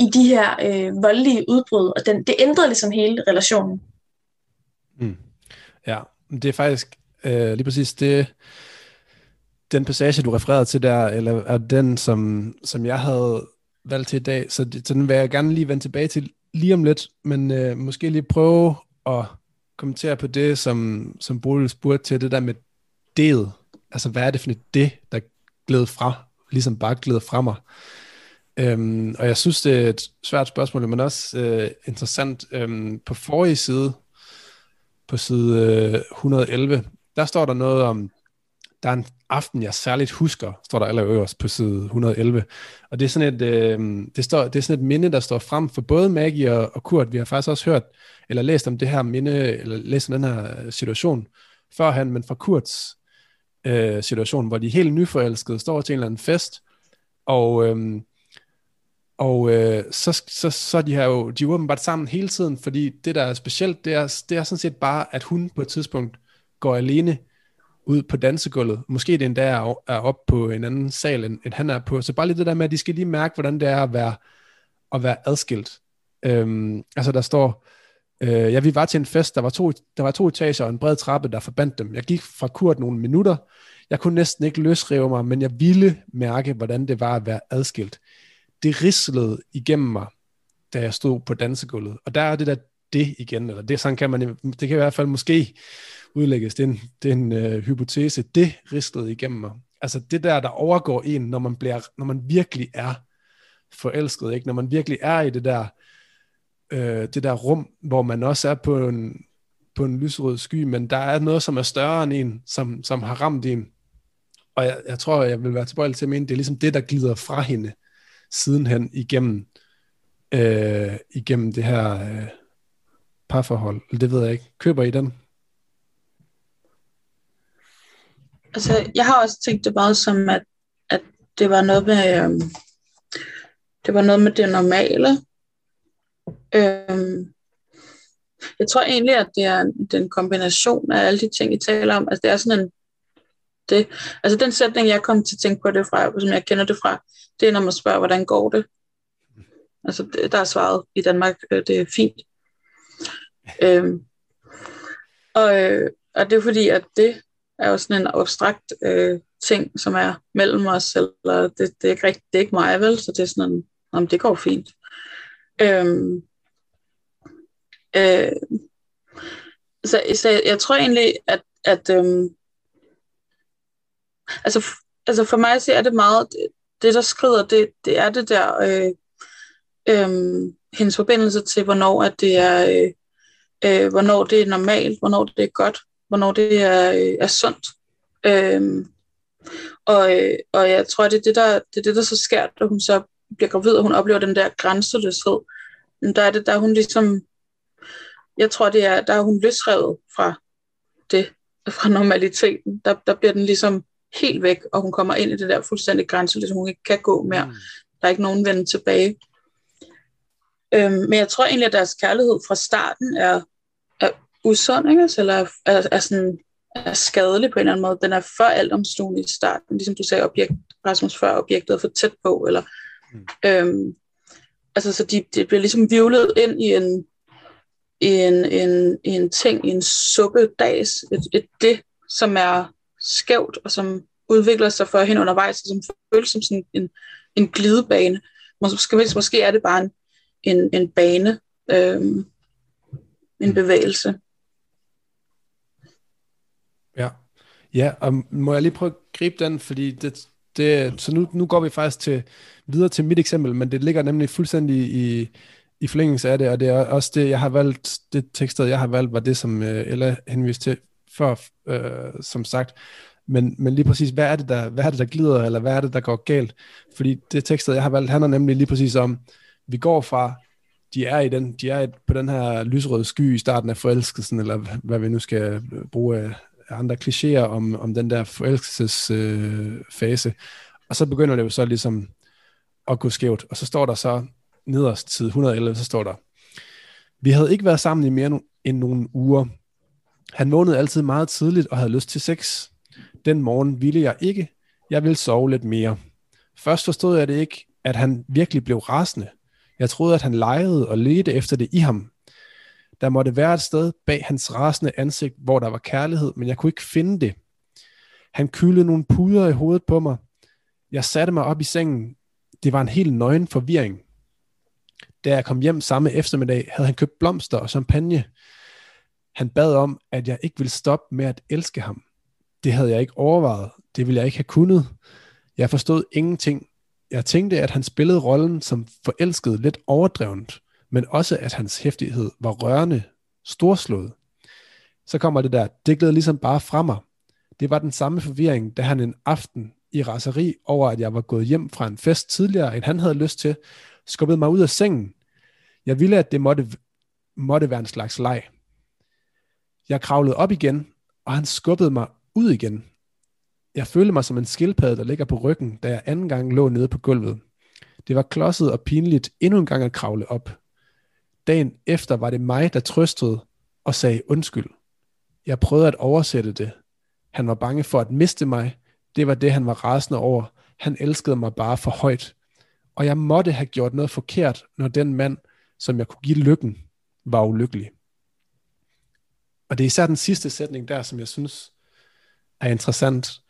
Speaker 3: i de her øh, voldelige udbrud, og den, det ændrer ligesom hele relationen.
Speaker 1: Mm. Ja, det er faktisk øh, lige præcis det, den passage, du refererede til der, eller er den, som, som jeg havde valgt til i dag, så, det, så den vil jeg gerne lige vende tilbage til lige om lidt, men øh, måske lige prøve at kommentere på det, som, som Bodil spurgte til, det der med det. Altså, hvad er det for et det, der gled fra, ligesom bare gled fra mig? Øhm, og jeg synes, det er et svært spørgsmål, men også øh, interessant. Øhm, på forrige side, på side øh, 111, der står der noget om, der er en aften, jeg særligt husker, står der allerøverst på side 111. Og det er sådan et, øh, det står, det er sådan et minde, der står frem for både Maggie og, og Kurt. Vi har faktisk også hørt, eller læst om det her minde, eller læst om den her situation førhen, men fra Kurts øh, situation, hvor de helt nyforelskede står til en eller anden fest, og, øh, og øh, så, så, så de har jo, de er åbenbart sammen hele tiden, fordi det, der er specielt, det er, det er sådan set bare, at hun på et tidspunkt går alene ud på dansegulvet. Måske det endda er, er op på en anden sal, end, end han er på. Så bare lige det der med, at de skal lige mærke, hvordan det er at være, at være adskilt. Øhm, altså der står, øh, ja, vi var til en fest, der var, to, der var to etager og en bred trappe, der forbandt dem. Jeg gik fra kurt nogle minutter. Jeg kunne næsten ikke løsrive mig, men jeg ville mærke, hvordan det var at være adskilt det rislede igennem mig, da jeg stod på dansegulvet. Og der er det der det igen, eller det, sådan kan man, det kan i hvert fald måske udlægges, det er en, det er en øh, hypotese, det rislede igennem mig. Altså det der, der overgår en, når man, bliver, når man virkelig er forelsket, ikke? når man virkelig er i det der, øh, det der rum, hvor man også er på en, på en lyserød sky, men der er noget, som er større end en, som, som har ramt en. Og jeg, jeg tror, jeg vil være tilbøjelig til at mene, det er ligesom det, der glider fra hende sidenhen igennem, øh, igennem det her øh, parforhold. Det ved jeg ikke. Køber I den?
Speaker 4: Altså, jeg har også tænkt det meget som, at, at det var noget med, øhm, det var noget med det normale. Øhm, jeg tror egentlig, at det er, den kombination af alle de ting, I taler om. Altså, det er sådan en det. Altså den sætning, jeg kom til at tænke på det fra, som jeg kender det fra, det er, når man spørger, hvordan går det? Altså, det, der er svaret i Danmark, øh, det er fint. Øhm, og, øh, og det er fordi, at det er jo sådan en abstrakt øh, ting, som er mellem os, eller det, det, er ikke rigtigt, det er ikke mig, vel? Så det er sådan en, om det går fint. Øhm, øh, så, så jeg, jeg tror egentlig, at, at øhm, altså, altså for mig så er det meget, det, det der skrider, det, det er det der, øh, øh, hendes forbindelse til, hvornår at det er, øh, øh, hvornår det er normalt, hvornår det er godt, hvornår det er, øh, er sundt. Øh, og, øh, og jeg tror, det er det, der, det er det, der så sker, da hun så bliver gravid, og hun oplever den der grænseløshed, der er det, der er hun ligesom, jeg tror det er, der er hun løsrevet fra det, fra normaliteten. Der, der bliver den ligesom helt væk, og hun kommer ind i det der fuldstændig grænseløse, hun ikke kan gå mere. Mm. Der er ikke nogen vende tilbage. Øhm, men jeg tror egentlig, at deres kærlighed fra starten er, er usund, ikke? Altså, eller er, er, er, sådan, er skadelig på en eller anden måde. Den er for altomstående i starten, ligesom du sagde, objekt, Rasmus, før objektet er for tæt på, eller mm. øhm, altså så de, de bliver ligesom vivlet ind i en, i en, en, en ting, i en suppedags, et, et det, som er skævt, og som udvikler sig for hende undervejs, og som føles som sådan en, en glidebane. Måske, måske er det bare en, en, en bane, øhm, en bevægelse.
Speaker 1: Ja. ja, og må jeg lige prøve at gribe den, fordi det, det, så nu, nu går vi faktisk til, videre til mit eksempel, men det ligger nemlig fuldstændig i, i forlængelse af det, og det er også det, jeg har valgt, det tekstet, jeg har valgt, var det, som uh, Ella henviste til før, uh, som sagt. Men, men lige præcis, hvad er, det, der, hvad er det, der glider, eller hvad er det, der går galt? Fordi det tekstet, jeg har valgt, handler nemlig lige præcis om, vi går fra, de er, i den, de er på den her lysrøde sky i starten af forelskelsen, eller hvad vi nu skal bruge øh, af andre klichéer om, om den der forelskelsesfase. Øh, og så begynder det jo så ligesom at gå skævt. Og så står der så nederst tid 111, så står der, vi havde ikke været sammen i mere end nogle uger. Han vågnede altid meget tidligt og havde lyst til sex. Den morgen ville jeg ikke. Jeg ville sove lidt mere. Først forstod jeg det ikke, at han virkelig blev rasende. Jeg troede, at han lejede og ledte efter det i ham. Der måtte være et sted bag hans rasende ansigt, hvor der var kærlighed, men jeg kunne ikke finde det. Han kyldede nogle puder i hovedet på mig. Jeg satte mig op i sengen. Det var en helt nøgen forvirring. Da jeg kom hjem samme eftermiddag, havde han købt blomster og champagne. Han bad om, at jeg ikke ville stoppe med at elske ham. Det havde jeg ikke overvejet. Det ville jeg ikke have kunnet. Jeg forstod ingenting. Jeg tænkte, at han spillede rollen som forelsket lidt overdrevent, men også at hans hæftighed var rørende, storslået. Så kommer det der, det gled ligesom bare fra mig. Det var den samme forvirring, da han en aften i raseri over, at jeg var gået hjem fra en fest tidligere, end han havde lyst til, skubbede mig ud af sengen. Jeg ville, at det måtte, måtte være en slags leg. Jeg kravlede op igen, og han skubbede mig ud igen. Jeg følte mig som en skildpadde, der ligger på ryggen, da jeg anden gang lå nede på gulvet. Det var klodset og pinligt endnu en gang at kravle op. Dagen efter var det mig, der trøstede og sagde undskyld. Jeg prøvede at oversætte det. Han var bange for at miste mig. Det var det, han var rasende over. Han elskede mig bare for højt. Og jeg måtte have gjort noget forkert, når den mand, som jeg kunne give lykken, var ulykkelig. Og det er især den sidste sætning der, som jeg synes er interessant.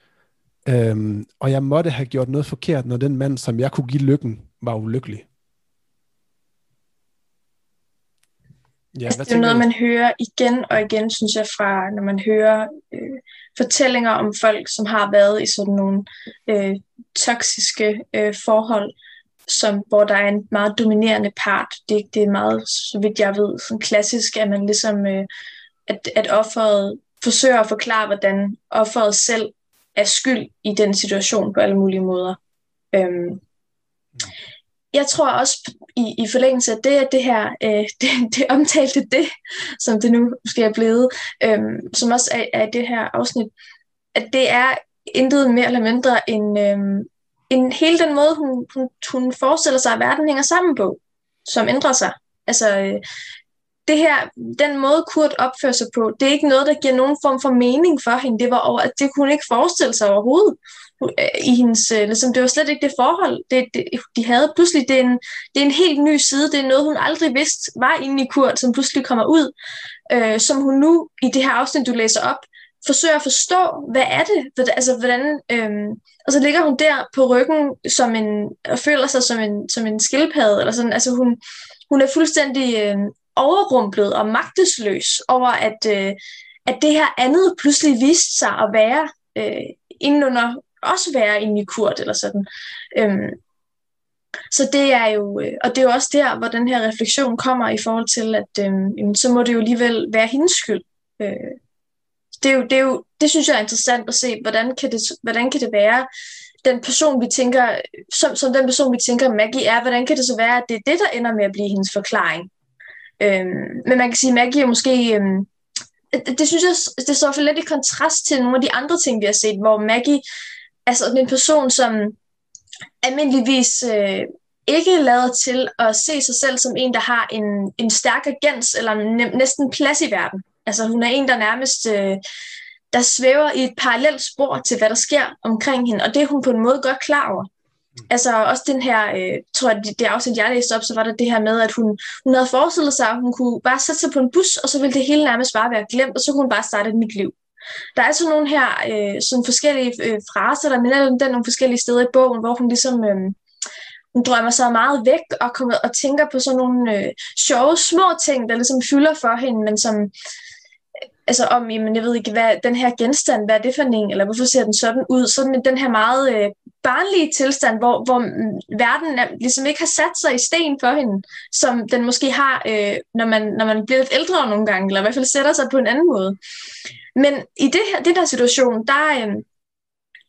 Speaker 1: Øhm, og jeg måtte have gjort noget forkert, når den mand, som jeg kunne give lykken, var ulykkelig.
Speaker 3: Ja, altså, det er noget, man hører igen og igen, synes jeg, fra når man hører øh, fortællinger om folk, som har været i sådan nogle øh, toksiske øh, forhold, som, hvor der er en meget dominerende part. Det, det er meget, så vidt jeg ved, sådan klassisk, at man ligesom, øh, at, at offeret forsøger at forklare, hvordan offeret selv er skyld i den situation på alle mulige måder. Øhm, jeg tror også i, i forlængelse af det, at det her, øh, det, det omtalte det, som det nu måske er blevet, øh, som også er, er det her afsnit, at det er intet mere eller mindre end, øh, end hele den måde, hun, hun, hun forestiller sig, at verden hænger sammen på, som ændrer sig. Altså, øh, det her, den måde Kurt opfører sig på, det er ikke noget, der giver nogen form for mening for hende. Det var over, at det kunne hun ikke forestille sig overhovedet øh, i hendes, øh, ligesom, det var slet ikke det forhold, det, det, de havde. Pludselig, det er, en, det er en helt ny side, det er noget, hun aldrig vidste var inde i Kurt, som pludselig kommer ud, øh, som hun nu, i det her afsnit, du læser op, forsøger at forstå, hvad er det, altså hvordan, øh, og så ligger hun der på ryggen som en, og føler sig som en, som en skildpadde, eller sådan, altså hun, hun er fuldstændig øh, overrumplet og magtesløs over, at, øh, at det her andet pludselig viste sig at være øh, inden under også være en i Kurt eller sådan. Øhm, så det er jo, øh, og det er jo også der, hvor den her refleksion kommer i forhold til, at øhm, så må det jo alligevel være hendes skyld. Øh, det, er jo, det, er jo, det synes jeg er interessant at se, hvordan kan det, hvordan kan det være, den person, vi tænker, som, som den person, vi tænker Maggie er, hvordan kan det så være, at det er det, der ender med at blive hendes forklaring? Øhm, men man kan sige, at Maggie er måske... Øhm, det, det synes jeg, det står for lidt i kontrast til nogle af de andre ting, vi har set, hvor Maggie er sådan en person, som almindeligvis øh, ikke lavet til at se sig selv som en, der har en, en stærk agens eller næsten plads i verden. Altså hun er en, der nærmest øh, der svæver i et parallelt spor til, hvad der sker omkring hende, og det er hun på en måde godt klar over. Altså også den her, øh, tror jeg, det, det afsnit, jeg læste op, så var der det her med, at hun, hun havde forestillet sig, at hun kunne bare sætte sig på en bus, og så ville det hele nærmest bare være glemt, og så kunne hun bare starte et nyt liv. Der er altså nogle her øh, sådan forskellige øh, fraser, der minder den nogle forskellige steder i bogen, hvor hun ligesom øh, hun drømmer sig meget væk og, kommer, og tænker på sådan nogle øh, sjove små ting, der ligesom fylder for hende, men som altså om, jamen, jeg ved ikke, hvad den her genstand, hvad er det for en, eller hvorfor ser den sådan ud? Sådan den her meget øh, barnlige tilstand, hvor, hvor mm, verden er, ligesom ikke har sat sig i sten for hende, som den måske har, øh, når, man, når man bliver lidt ældre nogle gange, eller i hvert fald sætter sig på en anden måde. Men i det her, det der situation, der, øh,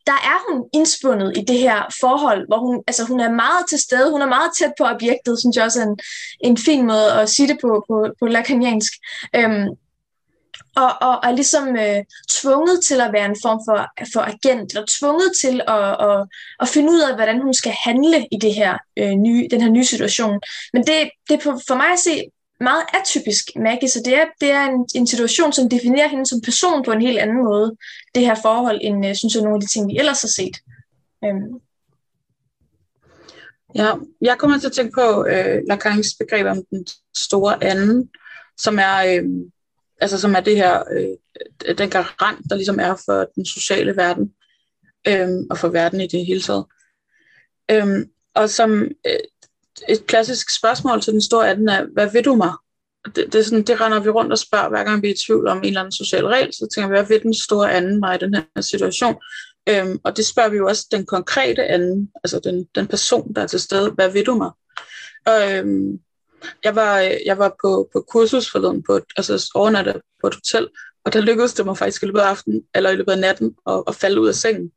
Speaker 3: der er hun indspundet i det her forhold, hvor hun, altså hun er meget til stede, hun er meget tæt på objektet, synes jeg også er en, en fin måde at sige det på, på, på lakaniansk. Øhm, og, og er ligesom øh, tvunget til at være en form for, for agent, eller tvunget til at, at, at finde ud af, hvordan hun skal handle i det her, øh, nye, den her nye situation. Men det, det er for mig at se meget atypisk Maggie, så det er, det er en, en situation, som definerer hende som person på en helt anden måde, det her forhold, end øh, synes jeg, nogle af de ting, vi ellers har set. Øhm.
Speaker 4: Ja, jeg kommer til at tænke på øh, Lacans begreb om den store anden, som er... Øh, altså som er det her, øh, den garant, der ligesom er for den sociale verden, øh, og for verden i det hele taget. Øh, og som øh, et klassisk spørgsmål til den store anden er, hvad vil du mig? Det, det, er sådan, det render vi rundt og spørger, hver gang vi er i tvivl om en eller anden social regel, så tænker vi, hvad vil den store anden mig i den her situation? Øhm, og det spørger vi jo også den konkrete anden, altså den, den person, der er til stede, hvad vil du mig? Og, øhm, jeg var, øh, jeg var på, på kursus forleden, på, altså overnatte på et hotel, og der lykkedes det mig faktisk i løbet af aftenen, eller i løbet af natten, at, at falde ud af sengen.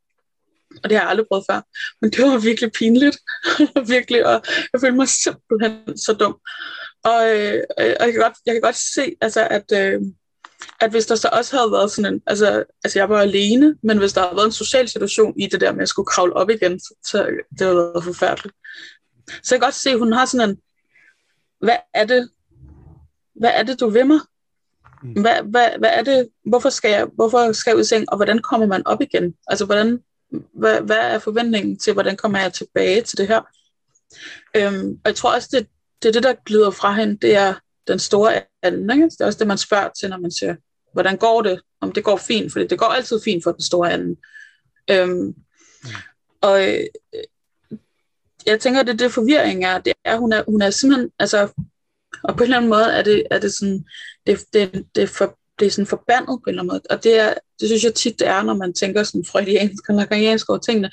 Speaker 4: Og det har jeg aldrig prøvet før. Men det var virkelig pinligt. virkelig, og jeg følte mig simpelthen så dum. Og, øh, og jeg, kan godt, jeg kan godt se, altså, at, øh, at hvis der så også havde været sådan en, altså, altså jeg var alene, men hvis der havde været en social situation i det der med at skulle kravle op igen, så, så det havde været forfærdeligt. Så jeg kan godt se, at hun har sådan en, hvad er det, hvad er det, du vil mig? Mm. Hvad, hvad, hvad er det, hvorfor skal, jeg, hvorfor skal jeg ud i seng, og hvordan kommer man op igen? Altså, hvordan, hvad, hvad er forventningen til, hvordan kommer jeg tilbage til det her? Øhm, og jeg tror også, det, det er det, der glider fra hende, det er den store anden. Ikke? Det er også det, man spørger til, når man siger, hvordan går det? Om det går fint, for det går altid fint for den store anden. Øhm, mm. Og øh, jeg tænker, det det forvirring er, det er, hun er, hun er simpelthen, altså, og på en eller anden måde er det, er det sådan, det, det, det, for, det er sådan forbandet på en eller anden måde, og det, er, det synes jeg tit, det er, når man tænker sådan freudiansk og lakariansk over tingene,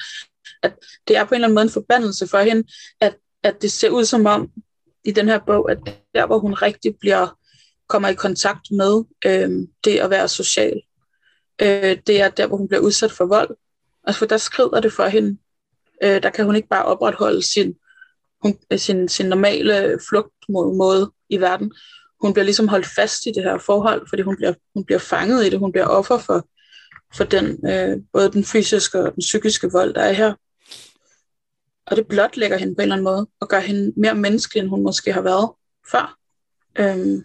Speaker 4: at det er på en eller anden måde en forbandelse for hende, at, at det ser ud som om, i den her bog, at der, hvor hun rigtig bliver, kommer i kontakt med øh, det at være social, øh, det er der, hvor hun bliver udsat for vold. Altså, for der skrider det for hende, Øh, der kan hun ikke bare opretholde sin, hun, øh, sin, sin normale flugtmåde i verden. Hun bliver ligesom holdt fast i det her forhold, fordi hun bliver, hun bliver fanget i det. Hun bliver offer for, for den, øh, både den fysiske og den psykiske vold, der er her. Og det blotlægger hende på en eller anden måde, og gør hende mere menneskelig, end hun måske har været før. Øhm.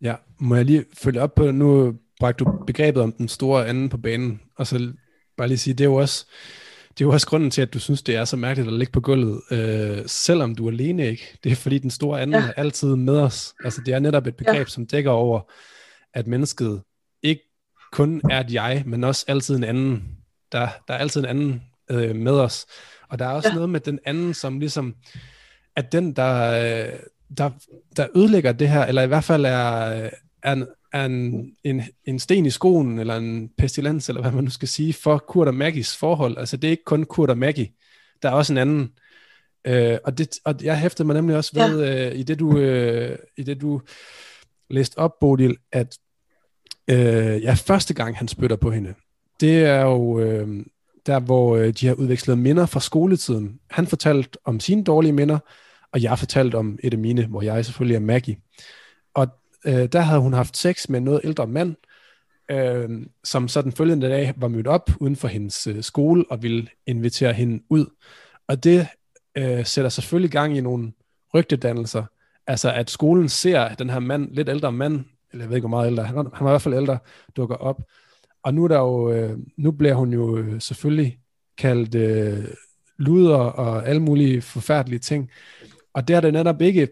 Speaker 1: Ja, må jeg lige følge op på, nu bragte du begrebet om den store anden på banen, og så bare lige sige, det er jo også, det er jo også grunden til, at du synes, det er så mærkeligt at ligge på gulvet, øh, selvom du er alene ikke. Det er fordi, den store anden ja. er altid med os. Altså, det er netop et begreb, ja. som dækker over, at mennesket ikke kun er et jeg, men også altid en anden. Der, der er altid en anden øh, med os. Og der er også ja. noget med den anden, som ligesom, at den, der, øh, der, der ødelægger det her, eller i hvert fald er, er, er en, en, en sten i skoen, eller en pestilens, eller hvad man nu skal sige, for Kurt og Maggies forhold. Altså det er ikke kun Kurt og Maggie, der er også en anden. Øh, og, det, og jeg hæftede mig nemlig også ved, ja. øh, i, det du, øh, i det du læste op, Bodil, at Øh, ja, første gang han spytter på hende, det er jo øh, der, hvor øh, de har udvekslet minder fra skoletiden. Han fortalte om sine dårlige minder, og jeg fortalte om et af mine, hvor jeg selvfølgelig er Maggie. Øh, der havde hun haft sex med en noget ældre mand, øh, som så den følgende dag var mødt op uden for hendes øh, skole og ville invitere hende ud. Og det øh, sætter selvfølgelig gang i nogle rygtedannelser. Altså at skolen ser den her mand, lidt ældre mand, eller jeg ved ikke hvor meget ældre, han var, han var i hvert fald ældre, dukker op. Og nu, er der jo, øh, nu bliver hun jo øh, selvfølgelig kaldt øh, luder og alle mulige forfærdelige ting. Og det er det netop ikke,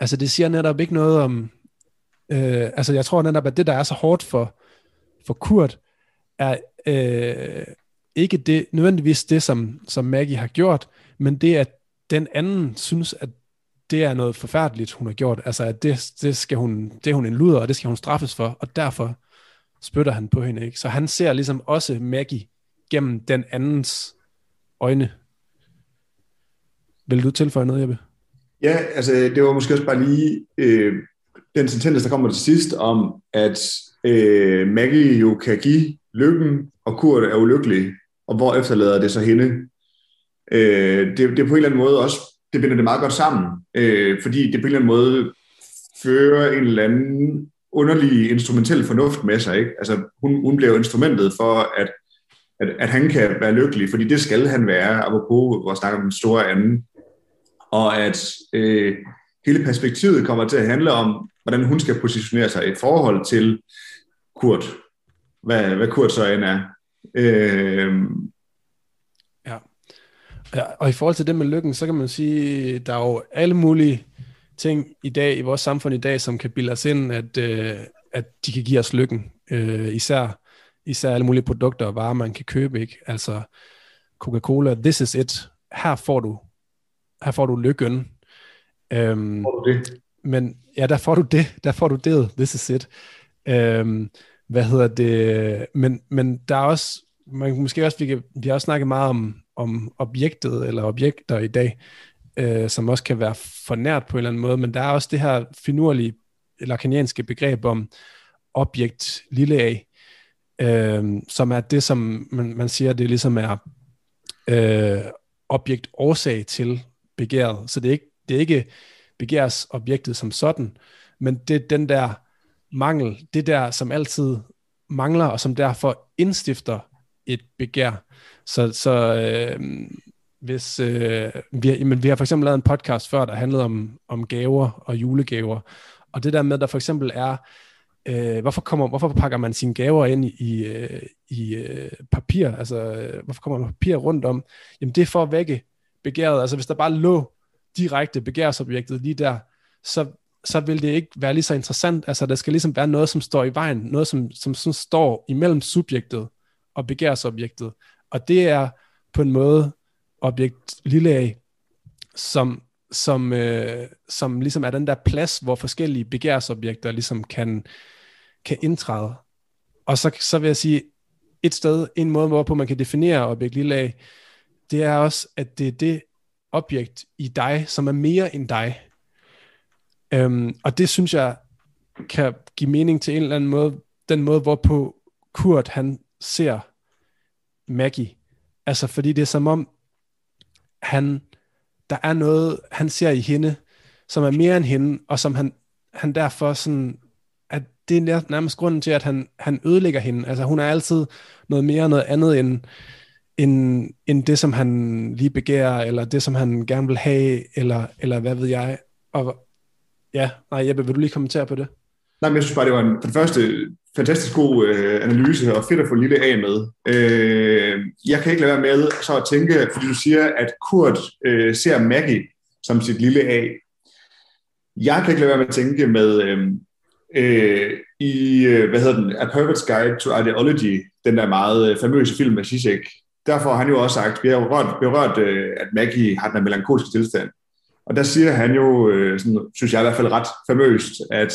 Speaker 1: altså det siger netop ikke noget om, øh, altså jeg tror netop, at det, der er så hårdt for, for Kurt, er øh, ikke det, nødvendigvis det, som, som Maggie har gjort, men det, at den anden synes, at det er noget forfærdeligt, hun har gjort. Altså, at det, det, skal hun, det er hun en luder, og det skal hun straffes for, og derfor spytter han på hende. Ikke? Så han ser ligesom også Maggie gennem den andens øjne. Vil du tilføje noget, Jeppe?
Speaker 2: Ja, altså det var måske også bare lige øh, den sentens, der kommer til sidst om, at øh, Maggie jo kan give lykken, og Kurt er ulykkelig, og hvor efterlader det så hende. Øh, det, det er på en eller anden måde også, det binder det meget godt sammen, øh, fordi det på en eller anden måde fører en eller anden underlig instrumentel fornuft med sig. Ikke? Altså, hun, hun bliver instrumentet for, at, at, at han kan være lykkelig, fordi det skal han være, apropos vores snak om den store anden. Og at øh, hele perspektivet kommer til at handle om, hvordan hun skal positionere sig i forhold til Kurt. Hvad, hvad Kurt så end er. Øh,
Speaker 1: ja. ja. Og i forhold til det med lykken, så kan man sige, der er jo alle mulige ting i dag, i vores samfund i dag, som kan bilde os ind, at, øh, at de kan give os lykken. Øh, især, især alle mulige produkter og varer, man kan købe. ikke. Altså Coca-Cola, this is it. Her får du, her får du lykken.
Speaker 2: Øhm, får du det?
Speaker 1: Men ja, der får du det. Der får du det. This is it. Øhm, hvad hedder det? Men, men der er også, man måske også, vi, kan, vi har også snakket meget om, om objektet eller objekter i dag øh, som også kan være for nært på en eller anden måde, men der er også det her finurlige lakanianske begreb om objekt lille a, øh, som er det, som man, man siger, det ligesom er øh, objekt årsag til begæret. Så det er ikke, det er ikke begærsobjektet som sådan, men det er den der mangel, det der, som altid mangler, og som derfor indstifter et begær. Så, så øh, hvis øh, vi, har, jamen, vi har for eksempel lavet en podcast før, der handlede om, om gaver og julegaver, og det der med, der for eksempel er, øh, hvorfor, kommer, hvorfor pakker man sine gaver ind i, øh, i øh, papir, altså øh, hvorfor kommer man papir rundt om, jamen det er for at vække begæret, altså hvis der bare lå direkte begærsobjektet lige der, så, så vil det ikke være lige så interessant, altså der skal ligesom være noget, som står i vejen, noget som, som, som står imellem subjektet og begærsobjektet, og det er på en måde objekt lille a, som, som, øh, som ligesom er den der plads, hvor forskellige begærsobjekter ligesom kan, kan indtræde. Og så, så vil jeg sige, et sted, en måde, hvorpå man kan definere objekt lille a, det er også, at det er det objekt i dig, som er mere end dig. Øhm, og det synes jeg kan give mening til en eller anden måde, den måde, hvorpå Kurt han ser Maggie. Altså fordi det er som om, han, der er noget, han ser i hende, som er mere end hende, og som han, han derfor sådan, at det er nærmest grunden til, at han, han ødelægger hende. Altså hun er altid noget mere noget andet end, end, end det, som han lige begærer, eller det, som han gerne vil have, eller, eller hvad ved jeg. Og ja, nej Jeppe, vil du lige kommentere på det?
Speaker 2: Nej, men jeg synes bare, det var en, for det første fantastisk god øh, analyse, og fedt at få lille A med. Øh, jeg kan ikke lade være med så at tænke, fordi du siger, at Kurt øh, ser Maggie som sit lille A. Jeg kan ikke lade være med at tænke med øh, øh, i, øh, hvad hedder den, A Perfect Guide to Ideology, den der meget øh, famøse film af Zizek. Derfor har han jo også sagt, vi har berørt, berørt øh, at Maggie har den melankolske tilstand. Og der siger han jo, øh, sådan, synes jeg i hvert fald ret famøst, at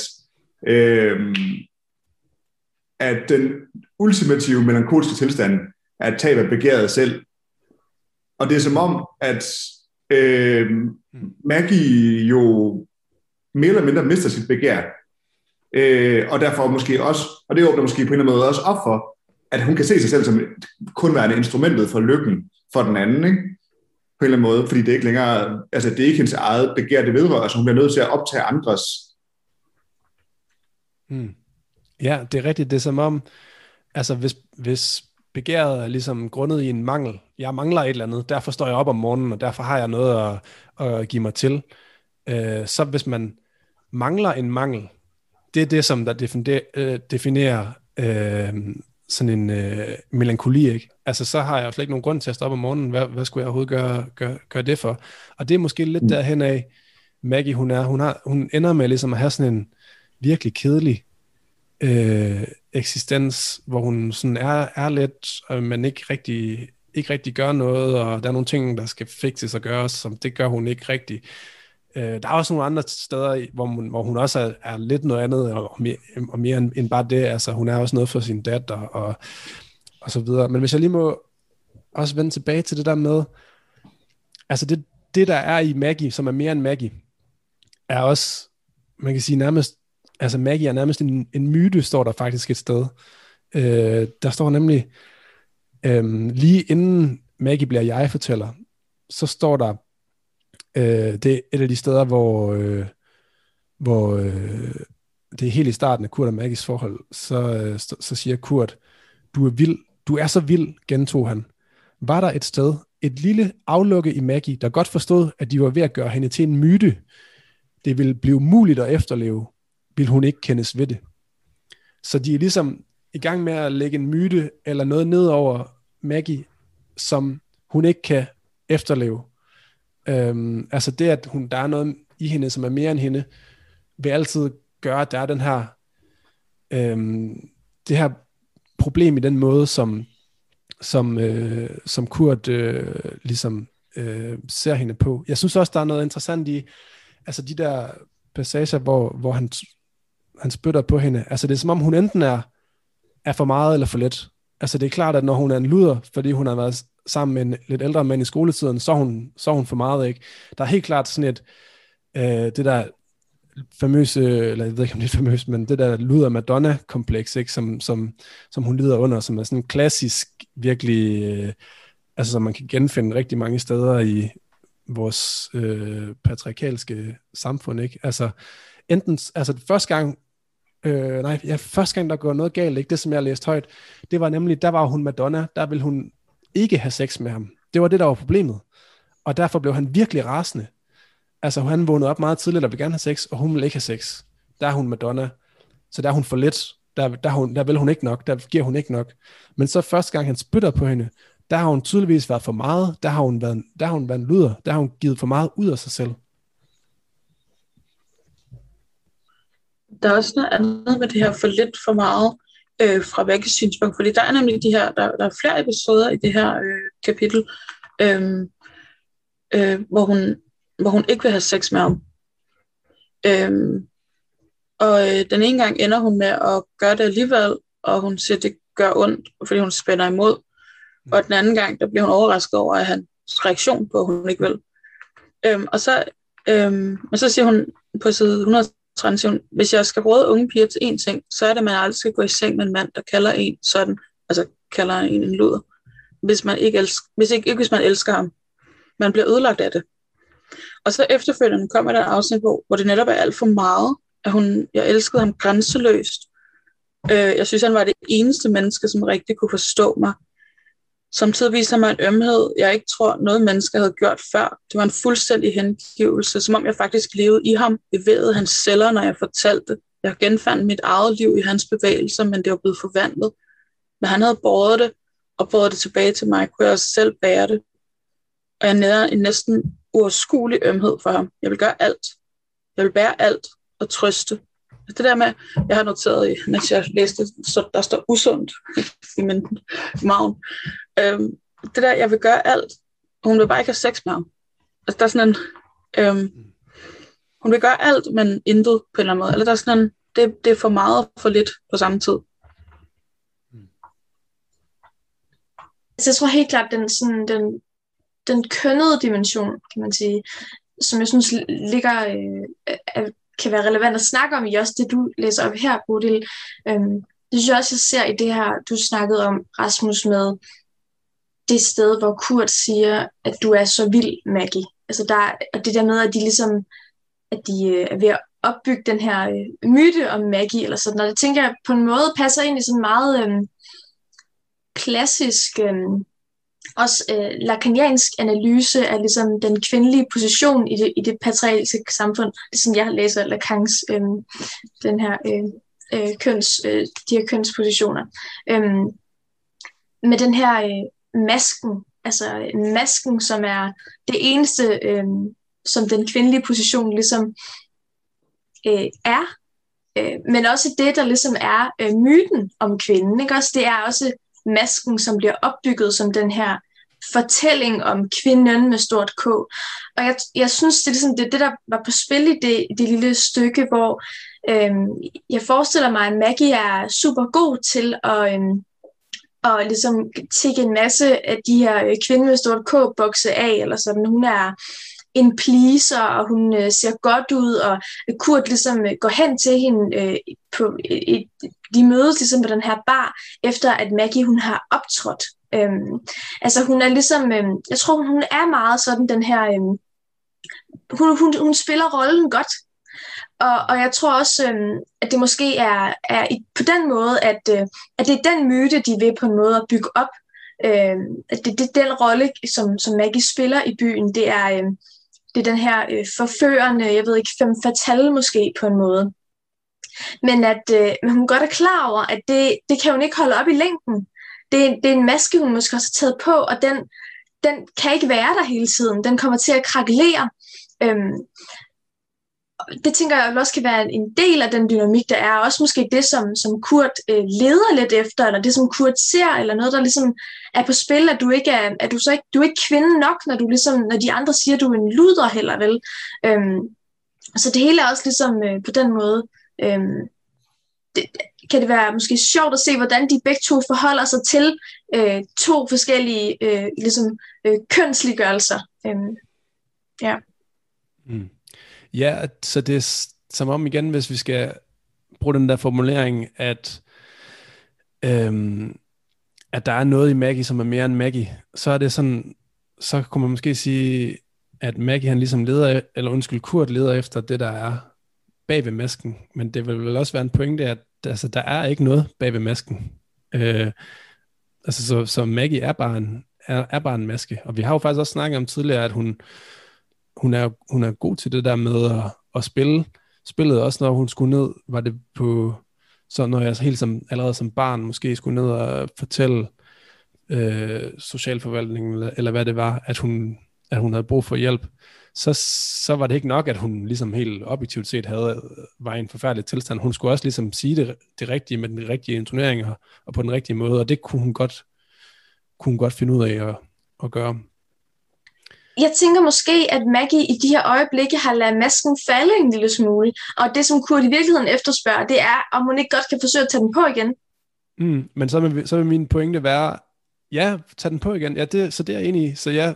Speaker 2: øh, at den ultimative melankolske tilstand er at tabe begæret selv. Og det er som om, at øh, Maggie jo mere eller mindre mister sit begær Øh, og derfor måske også, og det åbner måske på en eller anden måde også op for, at hun kan se sig selv som kun værende instrumentet for lykken for den anden, ikke? på en eller anden måde, fordi det er ikke længere, altså det er ikke hendes eget begær, det vedrører, så hun bliver nødt til at optage andres.
Speaker 1: Hmm. Ja, det er rigtigt. Det er som om, altså hvis, hvis begæret er ligesom grundet i en mangel, jeg mangler et eller andet, derfor står jeg op om morgenen, og derfor har jeg noget at, at give mig til. Øh, så hvis man mangler en mangel, det er det, som der definerer, øh, definerer øh, sådan en øh, melankoli, ikke? Altså, så har jeg slet ikke nogen grund til at stoppe om morgenen. Hvad, hvad skulle jeg overhovedet gøre, gøre, gøre det for? Og det er måske lidt mm. derhen af, Maggie, hun er, hun, har, hun ender med ligesom at have sådan en virkelig kedelig øh, eksistens, hvor hun sådan er, er lidt, øh, men ikke rigtig, ikke rigtig gør noget, og der er nogle ting, der skal fikses og gøres, som det gør hun ikke rigtig. Øh, der er også nogle andre steder, hvor hun, hvor hun også er, er lidt noget andet, og mere, og mere end, end bare det. Altså, hun er også noget for sin datter, og, og så videre. Men hvis jeg lige må også vende tilbage til det der med, altså det, det der er i Maggie, som er mere end Maggie, er også, man kan sige nærmest, altså Maggie er nærmest en, en myte, står der faktisk et sted. Øh, der står nemlig, øh, lige inden Maggie bliver jeg-fortæller, så står der, Øh, det er et af de steder, hvor, øh, hvor øh, det er helt i starten af Kurt og Maggies forhold, så, øh, så, så siger Kurt, du er vild, du er så vild, gentog han. Var der et sted, et lille aflukke i Maggie, der godt forstod, at de var ved at gøre hende til en myte. Det ville blive muligt at efterleve, vil hun ikke kendes ved det. Så de er ligesom i gang med at lægge en myte eller noget ned over Maggie, som hun ikke kan efterleve. Øhm, altså det, at hun, der er noget i hende, som er mere end hende, vil altid gøre, at der er den her, øhm, det her problem i den måde, som, som, øh, som Kurt øh, ligesom øh, ser hende på. Jeg synes også, der er noget interessant i, altså de der passager, hvor, hvor han, han spytter på hende. Altså det er som om, hun enten er, er for meget eller for let. Altså det er klart, at når hun er en luder, fordi hun har været sammen med en lidt ældre mand i skoletiden, så hun, så hun for meget, ikke? Der er helt klart sådan et, øh, det der famøse, eller jeg ved ikke om det er famøst, men det der luder Madonna-kompleks, ikke? Som, som, som hun lider under, som er sådan en klassisk, virkelig, øh, altså som man kan genfinde rigtig mange steder i vores øh, patriarkalske samfund, ikke? Altså, enten, altså første gang, øh, nej, ja, første gang der går noget galt, ikke? Det som jeg læste højt, det var nemlig, der var hun Madonna, der ville hun ikke have sex med ham. Det var det, der var problemet. Og derfor blev han virkelig rasende. Altså, han vågnede op meget tidligt og ville gerne have sex, og hun ville ikke have sex. Der er hun Madonna. Så der er hun for lidt. Der, der, hun, der vil hun ikke nok. Der giver hun ikke nok. Men så første gang, han spytter på hende, der har hun tydeligvis været for meget. Der har hun været, der har hun været en luder. Der har hun givet for meget ud af sig selv.
Speaker 4: Der er også noget andet med det her for lidt for meget øh, fra begge synspunkt, fordi der er nemlig de her, der, der er flere episoder i det her øh, kapitel, øh, øh, hvor, hun, hvor hun ikke vil have sex med ham. Øh, og øh, den ene gang ender hun med at gøre det alligevel, og hun siger, at det gør ondt, fordi hun spænder imod. Og den anden gang, der bliver hun overrasket over, at hans reaktion på, at hun ikke vil. Øhm, og så, øhm, og så siger hun på side 100, transition. Hvis jeg skal råde unge piger til én ting, så er det, at man aldrig skal gå i seng med en mand, der kalder en sådan, altså kalder en en luder. Hvis man ikke, elsker, hvis ikke, ikke hvis man elsker ham. Man bliver ødelagt af det. Og så efterfølgende kommer der en afsnit, hvor, hvor det netop er alt for meget, at hun, jeg elskede ham grænseløst. Øh, jeg synes, han var det eneste menneske, som rigtig kunne forstå mig. Samtidig viser mig en ømhed, jeg ikke tror, noget menneske havde gjort før. Det var en fuldstændig hengivelse, som om jeg faktisk levede i ham, bevægede hans celler, når jeg fortalte. Jeg genfandt mit eget liv i hans bevægelser, men det var blevet forvandlet. Men han havde båret det, og båret det tilbage til mig, kunne jeg også selv bære det. Og jeg nærede en næsten uoverskuelig ømhed for ham. Jeg vil gøre alt. Jeg vil bære alt og trøste. Det der med, jeg har noteret, mens jeg læste, så der står usundt i min maven. Øhm, det der, jeg vil gøre alt, hun vil bare ikke have sex med ham. Altså, der er sådan en, øhm, hun vil gøre alt, men intet på en eller anden måde. Eller der er sådan en, det, det er for meget og for lidt på samme tid.
Speaker 3: Altså, jeg tror helt klart, den, sådan, den, den kønnede dimension, kan man sige, som jeg synes ligger, øh, er, kan være relevant at snakke om i også det, du læser op her, Bodil. Øhm, det synes jeg også, jeg ser i det her, du snakkede om, Rasmus, med det sted, hvor Kurt siger, at du er så vild, Maggie. Altså der, og det der med, at de ligesom, at de øh, er ved at opbygge den her øh, myte om Maggie, eller sådan, og det tænker jeg på en måde passer ind i sådan meget øh, klassisk, øh, også øh, lakaniansk analyse af ligesom den kvindelige position i det, i det patriarkalske samfund, det som jeg læser Lacans, øh, den her øh, øh, køns, øh, de her kønspositioner. Øh, med den her øh, masken, altså øh, masken, som er det eneste, øh, som den kvindelige position ligesom øh, er, øh, men også det, der ligesom er øh, myten om kvinden. Ikke? Også, det er også masken, som bliver opbygget som den her fortælling om kvinden med stort K. Og jeg, jeg synes, det er ligesom det, det, der var på spil i det, det lille stykke, hvor øhm, jeg forestiller mig, at Maggie er super god til at, øhm, at ligesom tikke en masse af de her øh, kvinden med stort K-bokse af, eller sådan. Hun er en pleaser, og hun øh, ser godt ud, og Kurt ligesom øh, går hen til hende øh, på øh, et, de mødes ligesom på den her bar, efter at Maggie hun har optrådt. Øhm, altså hun er ligesom, øh, jeg tror hun er meget sådan den her, øh, hun, hun, hun spiller rollen godt, og, og jeg tror også, øh, at det måske er, er i, på den måde, at, øh, at det er den myte, de vil på en måde at bygge op. Øh, at det, det den rolle, som, som Maggie spiller i byen, det er, øh, det er den her øh, forførende, jeg ved ikke, fem fatale måske på en måde. Men at øh, hun godt er klar over, at det, det kan hun ikke holde op i længden. Det, det er en maske, hun måske også har taget på, og den, den kan ikke være der hele tiden. Den kommer til at krakelere. Øhm, det tænker jeg også kan være en del af den dynamik, der er. Også måske det, som, som Kurt øh, leder lidt efter, eller det, som Kurt ser, eller noget, der ligesom er på spil, at du ikke er, at du så ikke, du er ikke kvinde nok, når, du ligesom, når de andre siger, at du er en luder heller, vel? Øhm, så det hele er også ligesom øh, på den måde, øhm, det, kan det være måske sjovt at se, hvordan de begge to forholder sig til øh, to forskellige øh, ligesom, øh, kønsliggørelser. Øhm, ja.
Speaker 1: Mm. Ja, så det er som om igen, hvis vi skal bruge den der formulering, at, øhm, at der er noget i Maggie, som er mere end Maggie, så er det sådan, så kunne man måske sige, at Maggie han ligesom leder, eller undskyld, Kurt leder efter det, der er bag ved masken. Men det vil vel også være en pointe, at altså, der er ikke noget bag ved masken. Øh, altså, så, så Maggie er bare, en, er, er bare en maske. Og vi har jo faktisk også snakket om tidligere, at hun, hun er, hun er god til det der med at, at spille. Spillet også, når hun skulle ned, var det på, så når jeg helt som, allerede som barn måske skulle ned og fortælle øh, socialforvaltningen, eller, eller hvad det var, at hun, at hun havde brug for hjælp, så, så var det ikke nok, at hun ligesom helt objektivt set havde, var i en forfærdelig tilstand. Hun skulle også ligesom sige det, det rigtige med den rigtige intonering og, og på den rigtige måde, og det kunne hun godt, kunne hun godt finde ud af at, at gøre
Speaker 3: jeg tænker måske, at Maggie i de her øjeblikke har ladet masken falde en lille smule, og det, som Kurt i virkeligheden efterspørger, det er, om hun ikke godt kan forsøge at tage den på igen.
Speaker 1: Mm, men så vil, så vil min pointe være, ja, tag den på igen. Ja, det, så det er jeg enig i. Så ja,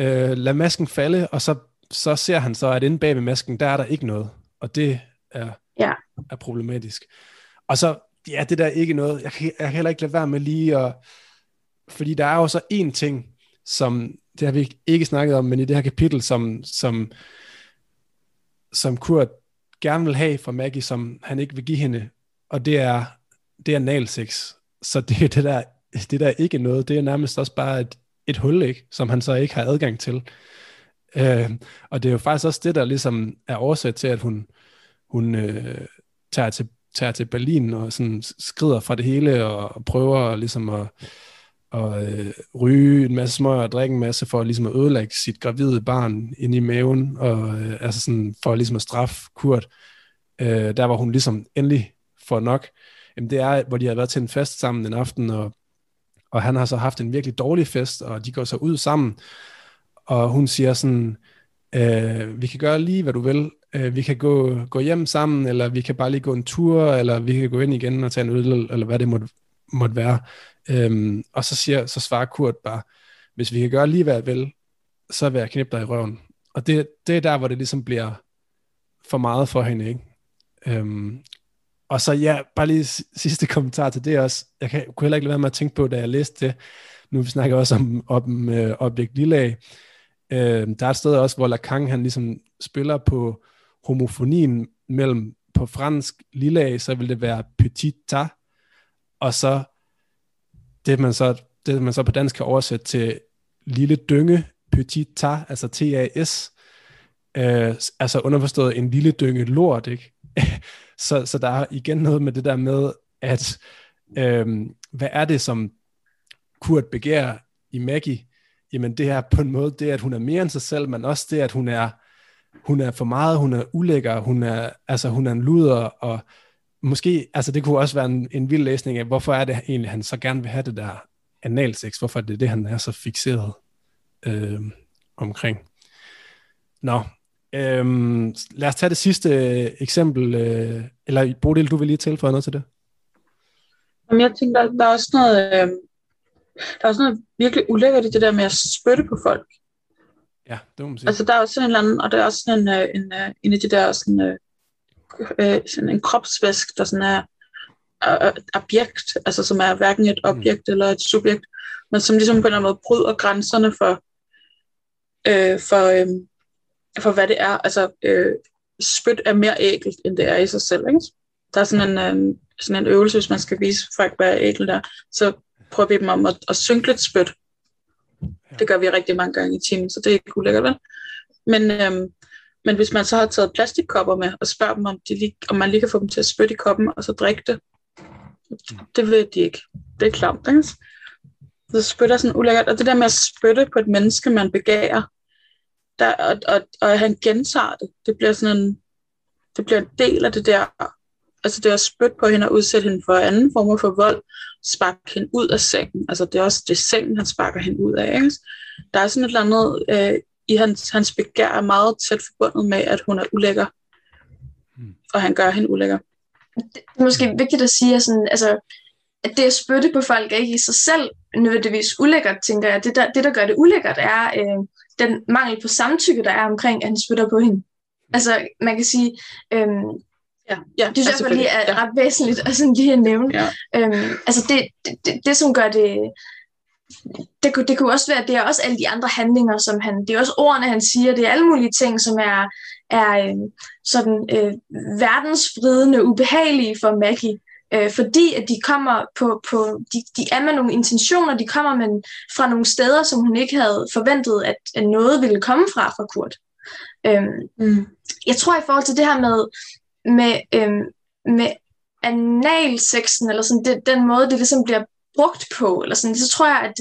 Speaker 1: øh, lad masken falde, og så, så ser han så, at inde bag ved masken, der er der ikke noget. Og det er,
Speaker 3: ja.
Speaker 1: er problematisk. Og så, ja, det der er ikke noget, jeg kan, jeg kan heller ikke lade være med lige at, fordi der er jo så en ting, som det har vi ikke snakket om, men i det her kapitel, som, som, som Kurt gerne vil have fra Maggie, som han ikke vil give hende, og det er, det er analsex. Så det er det der, det der ikke noget, det er nærmest også bare et, et hul, ikke? som han så ikke har adgang til. Øh, og det er jo faktisk også det, der ligesom er årsag til, at hun, hun øh, tager, til, tager til Berlin og sådan skrider fra det hele og prøver ligesom at og øh, ryge en masse smøger og drikke en masse for ligesom at ødelægge sit gravide barn ind i maven, og øh, altså sådan for ligesom at straffe Kurt. Øh, der var hun ligesom endelig for nok. Jamen det er, hvor de har været til en fest sammen en aften, og, og han har så haft en virkelig dårlig fest, og de går så ud sammen, og hun siger sådan, øh, vi kan gøre lige, hvad du vil. Øh, vi kan gå, gå hjem sammen, eller vi kan bare lige gå en tur, eller vi kan gå ind igen og tage en øl, eller hvad det måtte, måtte være. Øhm, og så, siger, så svarer Kurt bare, hvis vi kan gøre lige hvad jeg vil, så vil jeg knippe dig i røven. Og det, det er der, hvor det ligesom bliver for meget for hende, ikke? Øhm, og så ja, bare lige sidste kommentar til det også. Jeg kan, kunne heller ikke lade være med at tænke på, da jeg læste det. Nu vi snakker også om, om øh, objekt lille øh, Der er et sted også, hvor Lacan han ligesom spiller på homofonien mellem på fransk lille så vil det være petit ta, og så det man så, det man så på dansk kan oversætte til lille dynge, petit ta, altså T-A-S, øh, altså underforstået en lille dynge lort, ikke? så, så der er igen noget med det der med, at øh, hvad er det, som Kurt begærer i Maggie? Jamen det er på en måde det, at hun er mere end sig selv, men også det, at hun er, hun er for meget, hun er ulækker, hun er, altså, hun er en luder, og måske, altså det kunne også være en, en vild læsning af, hvorfor er det egentlig, han så gerne vil have det der analsex, hvorfor er det det, han er så fixeret øh, omkring. Nå, Øhm, lad os tage det sidste øh, eksempel, øh, eller Bodil, du vil lige tilføje noget til det?
Speaker 4: Jamen, jeg tænker, der, der er også noget, øh, der er også noget virkelig ulækkert i det der med at spytte på folk.
Speaker 1: Ja, det må man sige.
Speaker 4: Altså, der er også sådan en eller anden, og der er også sådan en, øh, en, øh, en af de der sådan, øh, øh, sådan en kropsvæsk, der sådan er øh, objekt, altså som er hverken et mm. objekt mm. eller et subjekt, men som ligesom på en eller anden måde bryder grænserne for, øh, for, øh, for hvad det er. Altså, øh, spyt er mere ægelt, end det er i sig selv. Ikke? Der er sådan en, øh, sådan en øvelse, hvis man skal vise folk, hvad er ægelt der. Så prøver vi dem om at, at synke lidt spyt. Det gør vi rigtig mange gange i timen, så det er ikke ulækkert, vel? Men, øh, men hvis man så har taget plastikkopper med, og spørger dem, om, de lige, om man lige kan få dem til at spytte i koppen, og så drikke det, det ved de ikke. Det er klamt, ikke? Så spytter sådan ulækkert. Og det der med at spytte på et menneske, man begærer, der, og, og, og han gentager det. Det bliver sådan en, det bliver en del af det der, altså det er at spytte på hende og udsætte hende for anden form for vold, sparke hende ud af sengen. Altså det er også det sengen, han sparker hende ud af. Ikke? Der er sådan et eller andet, øh, i hans, hans begær er meget tæt forbundet med, at hun er ulækker. Hmm. Og han gør hende ulækker.
Speaker 3: Det er måske vigtigt at sige, at, sådan, altså, at det at spytte på folk er ikke i sig selv nødvendigvis ulækkert, tænker jeg. Det der, det, der gør det ulækkert, er, øh, den mangel på samtykke, der er omkring, at han spytter på hende. Altså, man kan sige, øhm, ja, ja, det synes jeg lige er ja. ret væsentligt at sådan lige at nævne. Ja. Øhm, altså, det, det, det, det, som gør det, det, kunne, det kunne også være, det er også alle de andre handlinger, som han, det er også ordene, han siger, det er alle mulige ting, som er, er øh, sådan øh, verdensvridende, ubehagelige for Maggie øh, fordi at de kommer på, på de, de er med nogle intentioner, de kommer med, fra nogle steder, som hun ikke havde forventet, at, at noget ville komme fra fra Kurt. Øhm, mm. Jeg tror i forhold til det her med, med, øhm, med analsexen, eller sådan det, den måde, det ligesom bliver brugt på, eller sådan, så tror jeg, at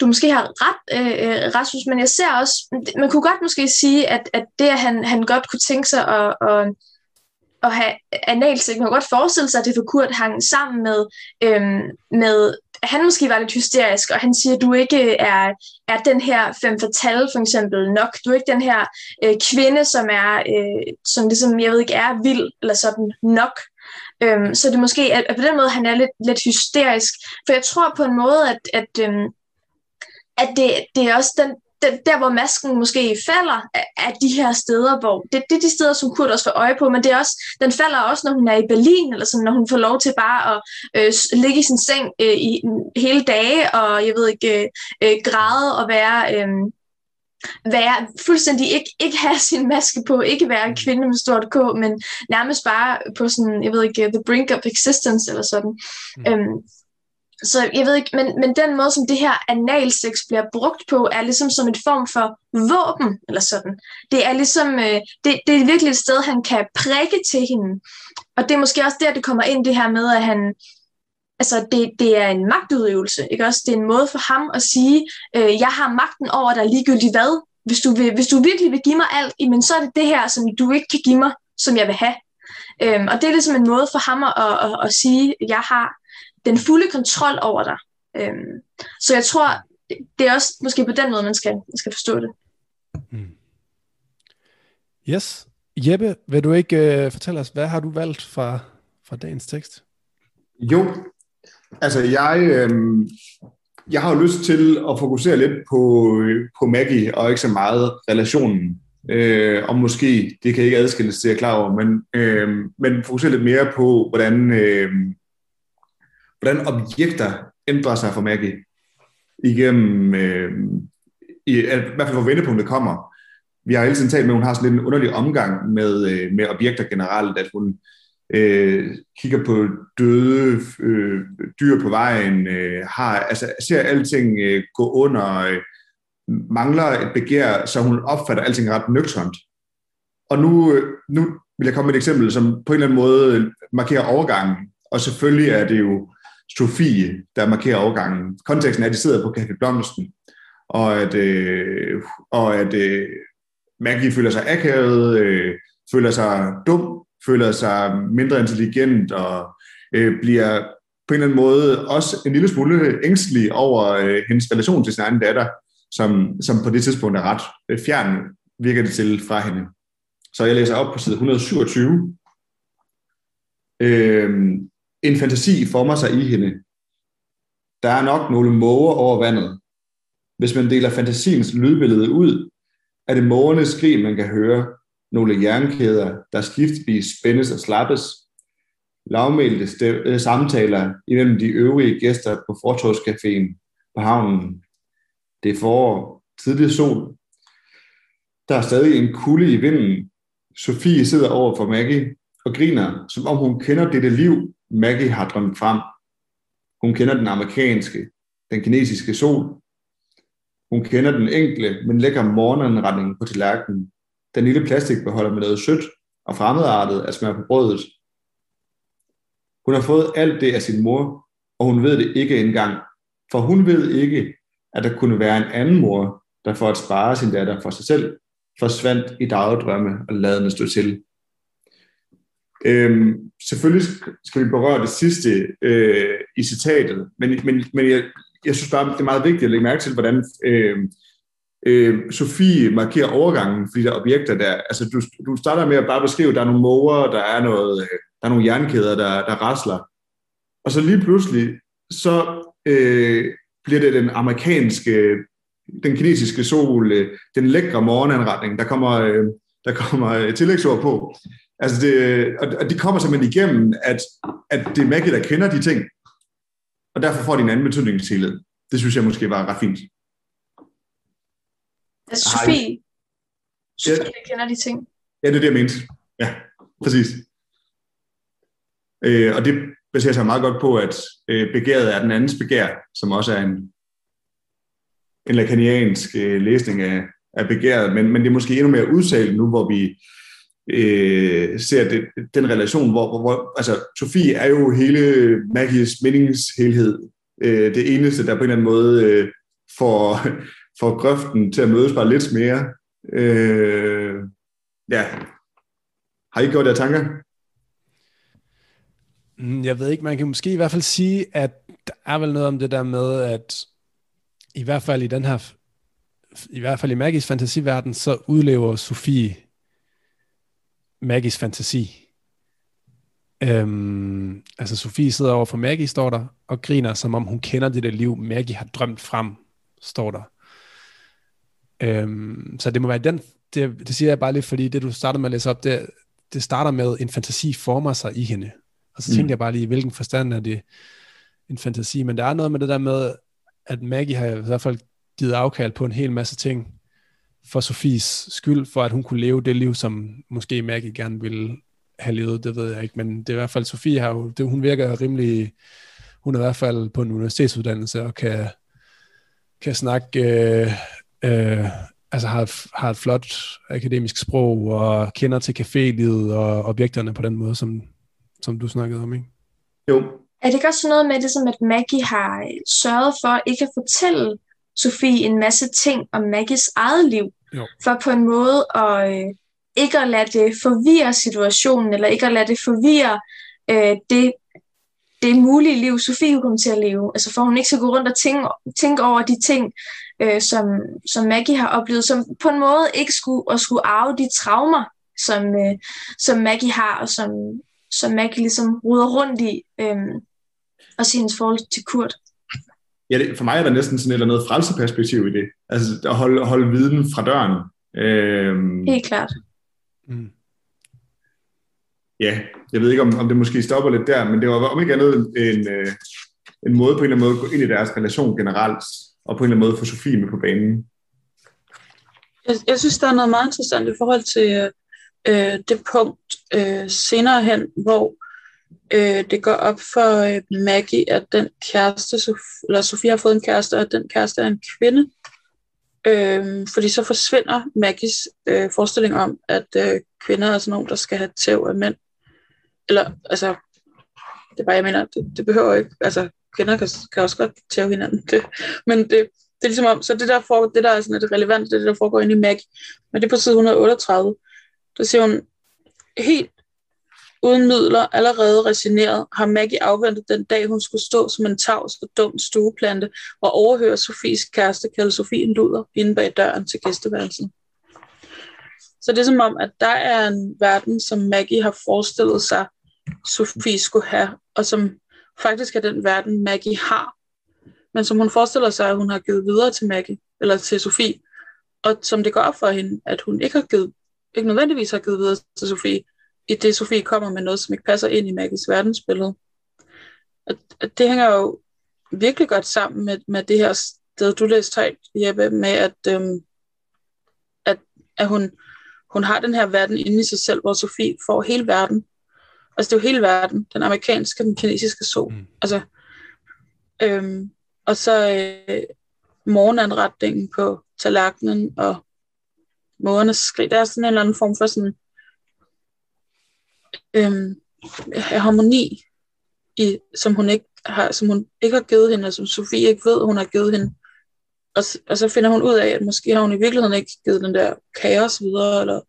Speaker 3: du måske har ret, øh, øh, Rasmus, men jeg ser også, man kunne godt måske sige, at, at det, at han, han godt kunne tænke sig at, at at have analsex. Man kan godt forestille sig, at det for Kurt hang sammen med, øhm, med han måske var lidt hysterisk, og han siger, at du ikke er, er den her fem fatale for eksempel nok. Du er ikke den her øh, kvinde, som er, øh, som ligesom, jeg ved ikke, er vild eller sådan nok. Øhm, så det måske, at, at på den måde, han er lidt, lidt hysterisk. For jeg tror på en måde, at, at, øhm, at det, det er også den, den, der, hvor masken måske falder, er, de her steder, hvor det, det er de steder, som Kurt også får øje på, men det er også, den falder også, når hun er i Berlin, eller sådan, når hun får lov til bare at øh, ligge i sin seng øh, i hele dage, og jeg ved ikke, øh, øh græde og være... Øh, være fuldstændig ikke, ikke have sin maske på, ikke være en kvinde med stort K, men nærmest bare på sådan, jeg ved ikke, the brink of existence eller sådan. Mm. Øhm, så jeg ved ikke, men, men den måde, som det her analsex bliver brugt på, er ligesom som en form for våben, eller sådan. Det er ligesom, øh, det, det er virkelig et sted, han kan prikke til hende. Og det er måske også der, det kommer ind det her med, at han, altså det, det er en magtudøvelse, ikke også? Det er en måde for ham at sige, øh, jeg har magten over dig ligegyldigt hvad. Hvis du, vil, hvis du virkelig vil give mig alt, men så er det det her, som du ikke kan give mig, som jeg vil have. Øhm, og det er ligesom en måde for ham at, at, at, at sige, jeg har den fulde kontrol over dig. Øhm, så jeg tror, det er også måske på den måde, man skal, man skal forstå det. Mm.
Speaker 1: Yes. Jeppe, vil du ikke uh, fortælle os, hvad har du valgt fra, fra dagens tekst?
Speaker 2: Jo, altså jeg, øh, jeg har jo lyst til at fokusere lidt på, på Maggie, og ikke så meget relationen øh, og måske, det kan ikke adskilles til, jeg er klar over, men, øh, men fokusere lidt mere på, hvordan, øh, hvordan objekter ændrer sig for Maggie igennem, øh, i, i hvert fald hvor vendepunktet kommer. Vi har hele tiden talt med, at hun har sådan lidt en underlig omgang med, øh, med objekter generelt, at hun øh, Øh, kigger på døde øh, dyr på vejen, øh, har, altså, ser alting øh, gå under, øh, mangler et begær, så hun opfatter alting ret nøgternt. Og nu, øh, nu vil jeg komme med et eksempel, som på en eller anden måde markerer overgangen. Og selvfølgelig er det jo Sofie, der markerer overgangen. Konteksten er, at de sidder på Café Blomsten, og at, øh, og at øh, Maggie føler sig akavet, øh, føler sig dum, føler sig mindre intelligent og øh, bliver på en eller anden måde også en lille smule ængstelig over øh, hendes relation til sin egen datter, som, som på det tidspunkt er ret øh, fjern, virker det til fra hende. Så jeg læser op på side 127. Øh, en fantasi former sig i hende. Der er nok nogle måger over vandet. Hvis man deler fantasiens lydbillede ud, er det mågernes skrig, man kan høre, nogle jernkæder, der skiftvis spændes og slappes, lavmælte øh, samtaler imellem de øvrige gæster på Fortorvscaféen på havnen. Det er forår, tidlig sol. Der er stadig en kulde i vinden. Sofie sidder over for Maggie og griner, som om hun kender dette liv, Maggie har drømt frem. Hun kender den amerikanske, den kinesiske sol. Hun kender den enkle, men lækker morgenanretning på tallerkenen den lille plastikbeholder med noget sødt og fremmedartet at smøre på brødet. Hun har fået alt det af sin mor, og hun ved det ikke engang, for hun ved ikke, at der kunne være en anden mor, der for at spare sin datter for sig selv, forsvandt i dagdrømme og ladende stå til. Øhm, selvfølgelig skal vi berøre det sidste øh, i citatet, men, men, men jeg, jeg synes bare, det er meget vigtigt at lægge mærke til, hvordan øh, Øh, Sofie markerer overgangen, fordi der er objekter der. Altså, du, du starter med at bare beskrive, at der er nogle måger, der er, noget, øh, der er nogle jernkæder, der, der rasler. Og så lige pludselig, så øh, bliver det den amerikanske, den kinesiske sol, øh, den lækre morgenanretning, der kommer, øh, der kommer øh, tillægsord på. Altså det, øh, og det kommer simpelthen igennem, at, at det er Maggie, der kender de ting, og derfor får de en anden betydning til det. synes jeg måske var ret fint.
Speaker 3: Altså Sofie, Sofie ja. kender de ting.
Speaker 2: Ja, det er det, jeg mente. Ja, præcis. Øh, og det baserer sig meget godt på, at øh, begæret er den andens begær, som også er en, en lakaniansk øh, læsning af, af begæret, men, men det er måske endnu mere udtalt nu, hvor vi øh, ser det, den relation, hvor, hvor, hvor altså Sofie er jo hele Maggies meningshelhed, øh, det eneste, der på en eller anden måde øh, får, får grøften til at mødes bare lidt mere. Øh, ja. Har I gjort jer tanker?
Speaker 1: Mm, jeg ved ikke, man kan måske i hvert fald sige, at der er vel noget om det der med, at i hvert fald i den her, i hvert fald i Maggies fantasiverden, så udlever Sofie Maggies fantasi. Øhm, altså Sofie sidder over for Maggie, står der, og griner, som om hun kender det der liv, Maggie har drømt frem, står der. Øhm, så det må være den, det, det siger jeg bare lidt, fordi det du starter med at læse op, det, det starter med, en fantasi former sig i hende. Og så mm. tænkte jeg bare lige, i hvilken forstand er det en fantasi, men der er noget med det der med, at Maggie har i hvert fald givet afkald på en hel masse ting, for Sofies skyld, for at hun kunne leve det liv, som måske Maggie gerne ville have levet, det ved jeg ikke, men det er i hvert fald, Sofie har jo, det, hun virker rimelig, hun er i hvert fald på en universitetsuddannelse, og kan, kan snakke øh, øh, altså har, har et flot akademisk sprog og kender til cafélivet og objekterne på den måde, som, som du snakkede om, ikke?
Speaker 2: Jo.
Speaker 3: Er det ikke også noget med det, som at Maggie har øh, sørget for ikke at fortælle Sofie en masse ting om Maggies eget liv, jo. for på en måde at øh, ikke at lade det forvirre situationen, eller ikke at lade det forvirre øh, det, det mulige liv, Sofie kommer til at leve. Altså for hun ikke skal gå rundt og tænke, tænke over de ting, øh, som, som Maggie har oplevet, som på en måde ikke skulle, at skulle arve de traumer, som, øh, som Maggie har, og som, som Maggie ligesom ruder rundt i, øh, og hendes forhold til Kurt.
Speaker 2: Ja, det, for mig er der næsten sådan et eller andet frelseperspektiv i det. Altså at holde, holde viden fra døren. Øhm,
Speaker 3: Helt klart.
Speaker 1: Mm.
Speaker 2: ja, jeg ved ikke, om, om det måske stopper lidt der, men det var om ikke andet en, øh, en måde på en eller anden måde at gå ind i deres relation generelt, og på en eller anden måde få Sofie med på banen.
Speaker 4: Jeg, jeg synes, der er noget meget interessant i forhold til øh, det punkt øh, senere hen, hvor øh, det går op for øh, Maggie, at den kæreste, Sof- eller Sofie har fået en kæreste, og at den kæreste er en kvinde. Øh, fordi så forsvinder Maggies øh, forestilling om, at øh, kvinder er sådan nogen, der skal have tæv af mænd. Eller, altså, det er bare, jeg mener, det, det behøver ikke, altså, kvinder kan, kan også godt tæve hinanden. Det, men det, det er ligesom om, så det der, for, det der er sådan lidt relevant, det er det, der foregår inde i Mac, Men det er på side 138. Der siger hun, helt uden midler, allerede resigneret, har Maggie afventet den dag, hun skulle stå som en tavs og dum stueplante og overhøre Sofies kæreste kalde Sofie en luder inde bag døren til gæsteværelsen. Så det er som om, at der er en verden, som Maggie har forestillet sig, Sofie skulle have, og som faktisk er den verden, Maggie har, men som hun forestiller sig, at hun har givet videre til Maggie, eller til Sofie, og som det går op for hende, at hun ikke har givet, ikke nødvendigvis har givet videre til Sofie, i det Sofie kommer med noget, som ikke passer ind i Maggies verdensbillede. Og, og det hænger jo virkelig godt sammen med, med det her sted, du læste højt, Jeppe, med at, øhm, at, at hun, hun har den her verden inde i sig selv, hvor Sofie får hele verden. Altså det er jo hele verden, den amerikanske og den kinesiske sol. Mm. Altså, øhm, og så øh, morgenanretningen på tallerkenen og mådernes skrig. Der er sådan en eller anden form for sådan øhm, harmoni, i, som, hun ikke har, som hun ikke har givet hende, og som Sofie ikke ved, hun har givet hende. Og, og så finder hun ud af, at måske har hun i virkeligheden ikke givet den der kaos videre, eller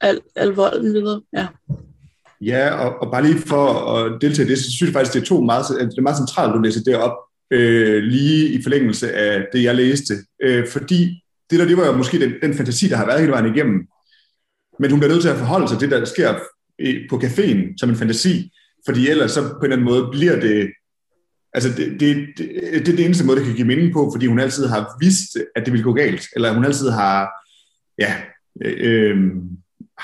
Speaker 4: al, al volden videre. Ja.
Speaker 2: Ja, og, og bare lige for at deltage i det, så synes jeg faktisk, det er to meget, det er meget centralt, du læser det op, øh, lige i forlængelse af det, jeg læste. Øh, fordi det der, det var jo måske den, den fantasi, der har været hele vejen igennem. Men hun bliver nødt til at forholde sig til det, der sker på caféen som en fantasi, fordi ellers så på en eller anden måde bliver det, altså det, det, det, det er det eneste måde, det kan give mening på, fordi hun altid har vidst, at det ville gå galt, eller hun altid har, ja, øh, øh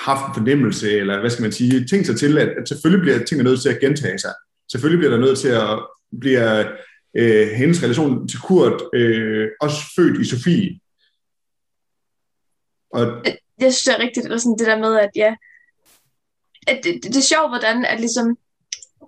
Speaker 2: haft en fornemmelse, eller hvad skal man sige, tænkt sig til, at, at selvfølgelig bliver tingene nødt til at gentage sig. Selvfølgelig bliver der nødt til at blive øh, hendes relation til Kurt øh, også født i Sofie.
Speaker 3: Og, øh, jeg synes, det er rigtigt, eller sådan det der med, at ja, at det, det, det er sjovt, hvordan at ligesom,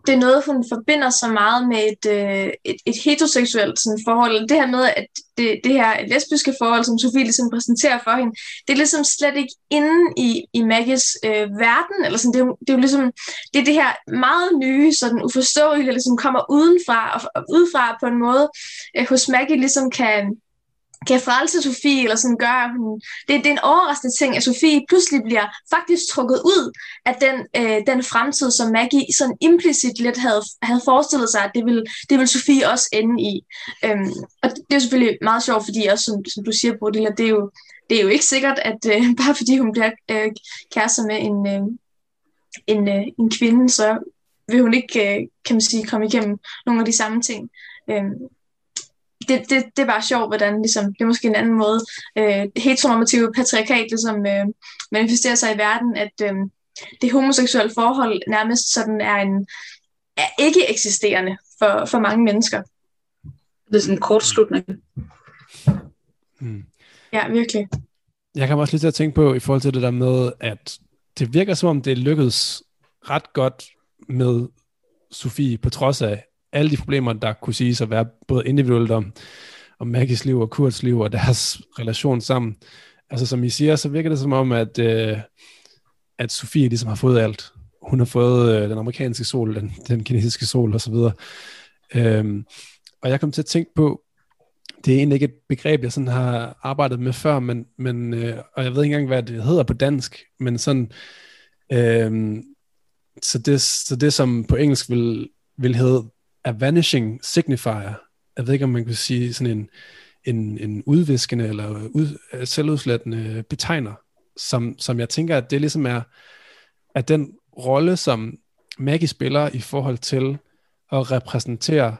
Speaker 3: det er noget, hun forbinder så meget med et, øh, et, et heteroseksuelt sådan, forhold. Det her med, at det, det her lesbiske forhold, som Sofie ligesom præsenterer for hende, det er ligesom slet ikke inde i, i Maggies øh, verden. Eller sådan, det, er, det er jo ligesom, det er det her meget nye, sådan uforståelige, der ligesom kommer udenfra, og, og udefra på en måde, øh, hos Maggie ligesom kan, kan frelse Sofie, eller sådan gør hun... Det, det er en overraskende ting, at Sofie pludselig bliver faktisk trukket ud af den, øh, den fremtid, som Maggie sådan implicit lidt havde, havde forestillet sig, at det ville, det ville Sofie også ende i. Øhm, og det er jo selvfølgelig meget sjovt, fordi også, som, som du siger, Bodil, det er jo, det er jo ikke sikkert, at øh, bare fordi hun bliver øh, kærester med en, øh, en, øh, en kvinde, så vil hun ikke, øh, kan man sige, komme igennem nogle af de samme ting. Øhm, det, det, det er bare sjovt, hvordan ligesom, det er måske en anden måde, øh, heteronormative patriarkat ligesom, øh, manifesterer sig i verden, at øh, det homoseksuelle forhold nærmest sådan er en er ikke eksisterende for, for mange mennesker.
Speaker 4: Det er sådan en kortslutning.
Speaker 1: Mm.
Speaker 3: Ja, virkelig.
Speaker 1: Jeg kan også lige til at tænke på, i forhold til det der med, at det virker som om, det lykkedes ret godt med Sofie, på trods af, alle de problemer, der kunne siges at være både individuelt om, om Maggies liv og Kurts liv og deres relation sammen. Altså som I siger, så virker det som om, at, øh, at Sofie ligesom har fået alt. Hun har fået øh, den amerikanske sol, den, den kinesiske sol osv. Øhm, og jeg kom til at tænke på, det er egentlig ikke et begreb, jeg sådan har arbejdet med før, men, men øh, og jeg ved ikke engang, hvad det hedder på dansk, men sådan, øh, så, det, så det som på engelsk vil, vil hedde a vanishing signifier. Jeg ved ikke, om man kan sige sådan en, en, en udviskende eller ud, selvudslættende betegner, som, som jeg tænker, at det ligesom er, at den rolle, som Maggie spiller i forhold til at repræsentere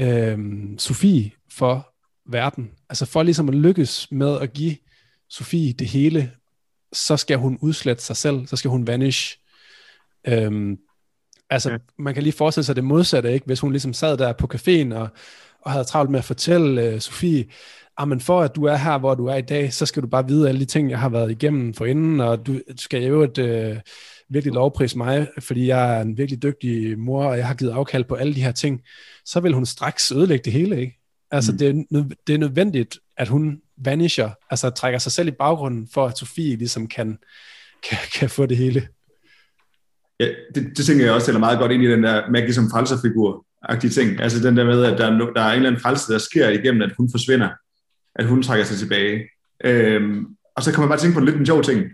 Speaker 1: øh, Sofie for verden. Altså for ligesom at lykkes med at give Sofie det hele, så skal hun udslette sig selv, så skal hun vanish. Øhm, altså, ja. man kan lige forestille sig det modsatte, ikke? Hvis hun ligesom sad der på caféen og, og havde travlt med at fortælle uh, Sofie, ah, men for at du er her, hvor du er i dag, så skal du bare vide alle de ting, jeg har været igennem for inden, og du, skal jo et, uh, virkelig lovprise mig, fordi jeg er en virkelig dygtig mor, og jeg har givet afkald på alle de her ting, så vil hun straks ødelægge det hele, ikke? Altså, mm. det, er, det er nødvendigt, at hun vanisher, altså trækker sig selv i baggrunden, for at Sofie ligesom kan, kan, kan få det hele.
Speaker 2: Ja, det, det tænker jeg også tæller meget godt ind i den der magi som frelserfigur agtige ting. Altså den der med, at der er, no, der er en eller anden frelse, der sker igennem, at hun forsvinder. At hun trækker sig tilbage. Øhm, og så kan man bare tænke på en lidt en sjov ting.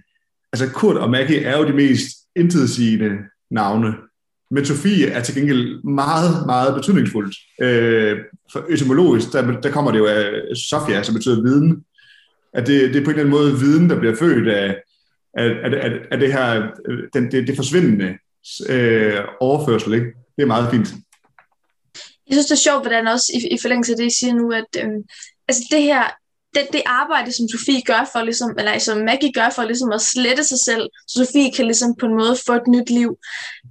Speaker 2: Altså Kurt og Maggie er jo de mest intetsigende navne. Men Sofie er til gengæld meget, meget betydningsfuldt. Øh, for etymologisk, der, der kommer det jo af Sofia, som betyder viden. At det, det er på en eller anden måde viden, der bliver født af, af, af, af det her, den, det, det forsvindende øh, overførsel. Ikke? Det er meget fint.
Speaker 3: Jeg synes, det er sjovt, hvordan også i, i forlængelse af det, I siger nu, at øhm, altså det her, det, det arbejde, som Sofie gør for, ligesom, eller som Maggie gør for ligesom at slette sig selv, så Sofie kan ligesom på en måde få et nyt liv,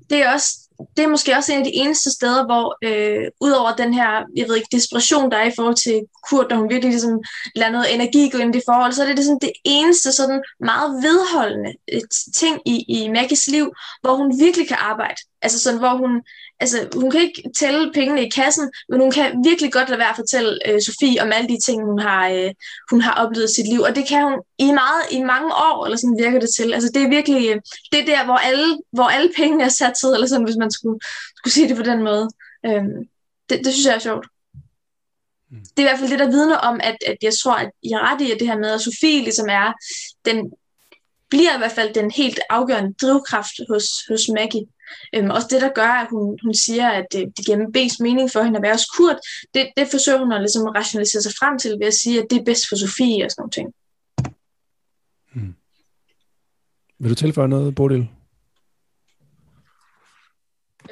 Speaker 3: det er også det er måske også en af de eneste steder, hvor øh, udover den her, jeg ved ikke, desperation, der er i forhold til Kurt, der hun virkelig ligesom lader noget energi gå ind i det forhold, så er det ligesom det eneste sådan meget vedholdende øh, ting i, i Maggies liv, hvor hun virkelig kan arbejde. Altså sådan, hvor hun, altså, hun kan ikke tælle pengene i kassen, men hun kan virkelig godt lade være at fortælle øh, Sofie om alle de ting, hun har, øh, hun har oplevet i sit liv. Og det kan hun i, meget, i mange år, eller sådan virker det til. Altså, det er virkelig øh, det er der, hvor alle, hvor alle pengene er sat til, eller sådan, hvis man skulle, skulle sige det på den måde. Øh, det, det synes jeg er sjovt. Mm. Det er i hvert fald det, der vidner om, at, at jeg tror, at jeg er ret i, at det her med, at Sofie ligesom er den, bliver i hvert fald den helt afgørende drivkraft hos, hos Maggie. Øhm, også det, der gør, at hun, hun siger, at det, det giver bedst mening for hende at være hos Kurt, det, det forsøger hun at ligesom rationalisere sig frem til ved at sige, at det er bedst for Sofie og sådan noget. ting. Hmm.
Speaker 1: Vil du tilføje noget, Bodil?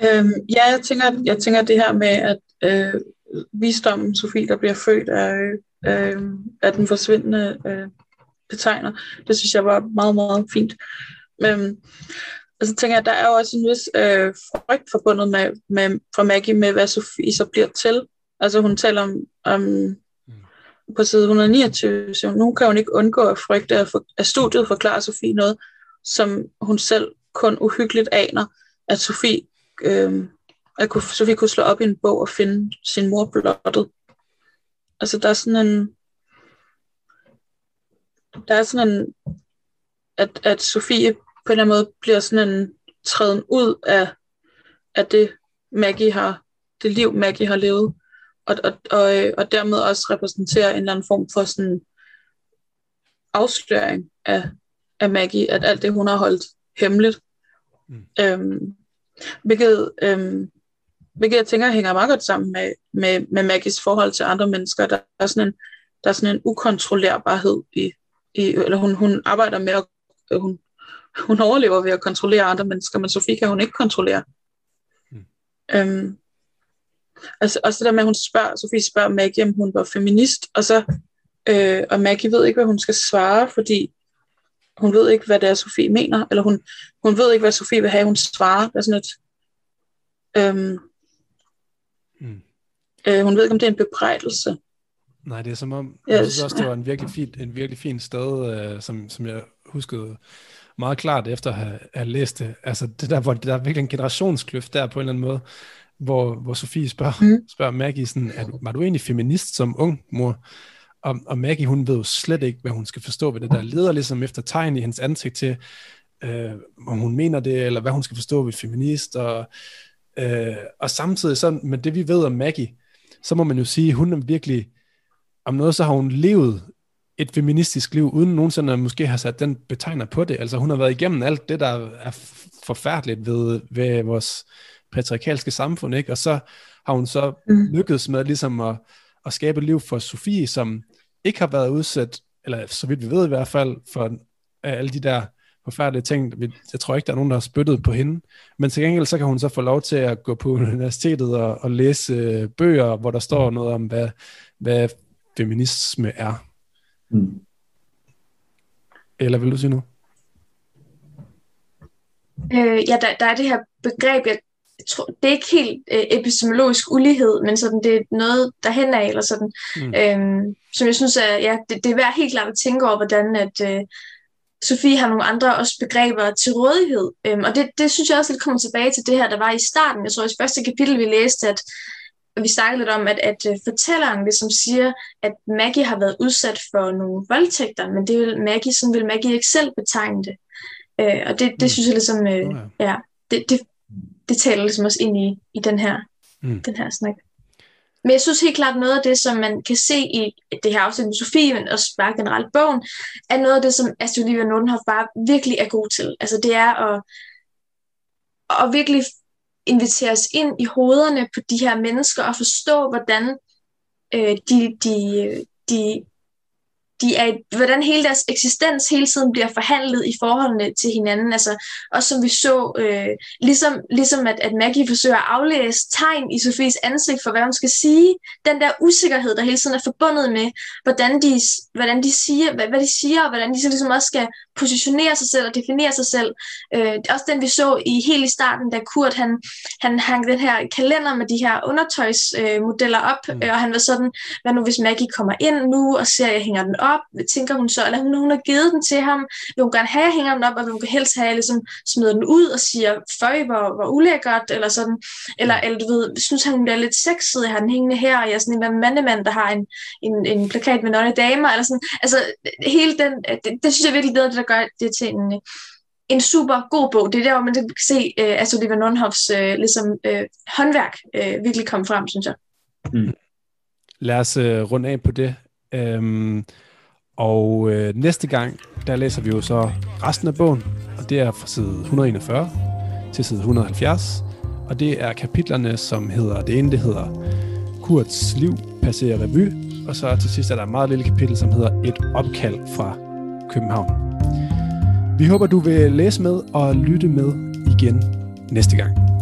Speaker 4: Øhm, ja, jeg tænker, jeg tænker det her med, at øh, visdommen, Sofie, der bliver født af, øh, af den forsvindende øh, betegner, det synes jeg var meget, meget fint. Men, og så tænker jeg, der er jo også en vis øh, frygt forbundet med, med, fra Maggie med, hvad Sofie så bliver til. Altså hun taler om, om mm. på side 129, så nu kan hun ikke undgå at frygte, at, for, at studiet forklarer Sofie noget, som hun selv kun uhyggeligt aner, at Sofie, øh, at kunne, Sofie kunne slå op i en bog og finde sin mor blottet. Altså der er sådan en, der er sådan en, at, at Sofie på en eller anden måde bliver sådan en træden ud af, af det, Maggie har, det liv, Maggie har levet, og, og, og, og dermed også repræsenterer en eller anden form for sådan afsløring af, af Maggie, at alt det, hun har holdt hemmeligt. Mm. Øhm, hvilket, øhm, hvilket jeg tænker hænger meget godt sammen med, med, med Maggies forhold til andre mennesker. Der er sådan en, der er sådan en ukontrollerbarhed i, i eller hun, hun arbejder med at, hun, hun overlever ved at kontrollere andre mennesker, men Sofie kan hun ikke kontrollere. Mm. Øhm, altså også det der med, at hun spørger, Sofie spørger Maggie, om hun var feminist, og så øh, og Maggie ved ikke, hvad hun skal svare, fordi hun ved ikke, hvad det er, Sofie mener, eller hun, hun ved ikke, hvad Sofie vil have, hun svarer. Det er sådan et, øhm, mm. øh, hun ved ikke, om det er en bebrejdelse.
Speaker 1: Nej, det er som om, yes. jeg synes også, det var en virkelig fin, en virkelig fin sted, øh, som, som jeg huskede meget klart efter at have, have læst det. Altså det der, hvor der er virkelig en generationskløft der på en eller anden måde, hvor, hvor Sofie spørger, mm. spørger Maggie sådan, er, var du egentlig feminist som ung mor? Og, og Maggie, hun ved jo slet ikke, hvad hun skal forstå ved det der. Leder ligesom efter tegn i hendes ansigt til, øh, om hun mener det, eller hvad hun skal forstå ved feminist. Og, øh, og samtidig så, med det vi ved om Maggie, så må man jo sige, at hun er virkelig, om noget, så har hun levet et feministisk liv, uden nogensinde at måske have sat den betegner på det. Altså hun har været igennem alt det, der er forfærdeligt ved, ved vores patriarkalske samfund, ikke? og så har hun så mm. lykkedes med ligesom at, at skabe et liv for Sofie, som ikke har været udsat, eller så vidt vi ved i hvert fald, for alle de der forfærdelige ting. Jeg tror ikke, der er nogen, der har spyttet på hende. Men til gengæld, så kan hun så få lov til at gå på universitetet og, og læse bøger, hvor der står noget om, hvad, hvad feminisme er. Mm. Eller vil du sige noget?
Speaker 3: Øh, ja, der, der er det her begreb, jeg tror, det er ikke helt øh, epistemologisk ulighed, men sådan, det er noget derhen af, eller sådan, mm. øhm, som jeg synes, er, ja, det, det er værd helt klart at tænke over, hvordan at, øh, Sofie har nogle andre også begreber til rådighed. Øhm, og det, det synes jeg også lidt kommer tilbage til det her, der var i starten. Jeg tror, i første kapitel, vi læste, at vi snakkede lidt om, at, at øh, fortælleren ligesom siger, at Maggie har været udsat for nogle voldtægter, men det vil Maggie, sådan vil Maggie ikke selv betegne det. Øh, og det, det mm. synes jeg ligesom, øh, ja, det, det, det taler ligesom også ind i, i den her, mm. den her snak. Men jeg synes helt klart, noget af det, som man kan se i det her afsnit med Sofie, men også bare generelt bogen, er noget af det, som Astrid Olivia Nordenhoff bare virkelig er god til. Altså det er at, at virkelig invitere os ind i hovederne på de her mennesker og forstå, hvordan øh, de, de, de de er, hvordan hele deres eksistens hele tiden bliver forhandlet i forholdene til hinanden. Altså, også som vi så, øh, ligesom, ligesom at, at Maggie forsøger at aflæse tegn i Sofies ansigt for, hvad hun skal sige. Den der usikkerhed, der hele tiden er forbundet med, hvordan de, hvordan de siger, hvad, hvad de siger, og hvordan de så ligesom også skal positionere sig selv og definere sig selv. Øh, også den, vi så i helt i starten, da Kurt han, han hang den her kalender med de her undertøjsmodeller øh, op, mm. øh, og han var sådan, hvad nu hvis Maggie kommer ind nu og ser, jeg hænger den op, tænker hun så, eller hun, hun har givet den til ham, vil hun gerne have, at hænger den op, og vil hun helst have, at jeg ligesom smider den ud og siger, føj, hvor, hvor ulækkert, eller sådan, eller, eller du ved, synes han, hun er lidt sexet, jeg har den hængende her, og jeg er sådan en mandemand, der har en, en, en plakat med nogle damer, eller sådan, altså, hele den, det, det synes jeg virkelig, det er det, der gør det til en, en super god bog. Det er der, hvor man kan se uh, altså Oliver Nordhoffs uh, ligesom, uh, håndværk uh, virkelig komme frem, synes jeg. Mm.
Speaker 1: Lad os uh, runde af på det. Um, og øh, næste gang, der læser vi jo så resten af bogen, og det er fra side 141 til side 170. Og det er kapitlerne, som hedder, det ene det hedder Kurts liv passerer revy, og så til sidst er der et meget lille kapitel, som hedder Et opkald fra København. Vi håber, du vil læse med og lytte med igen næste gang.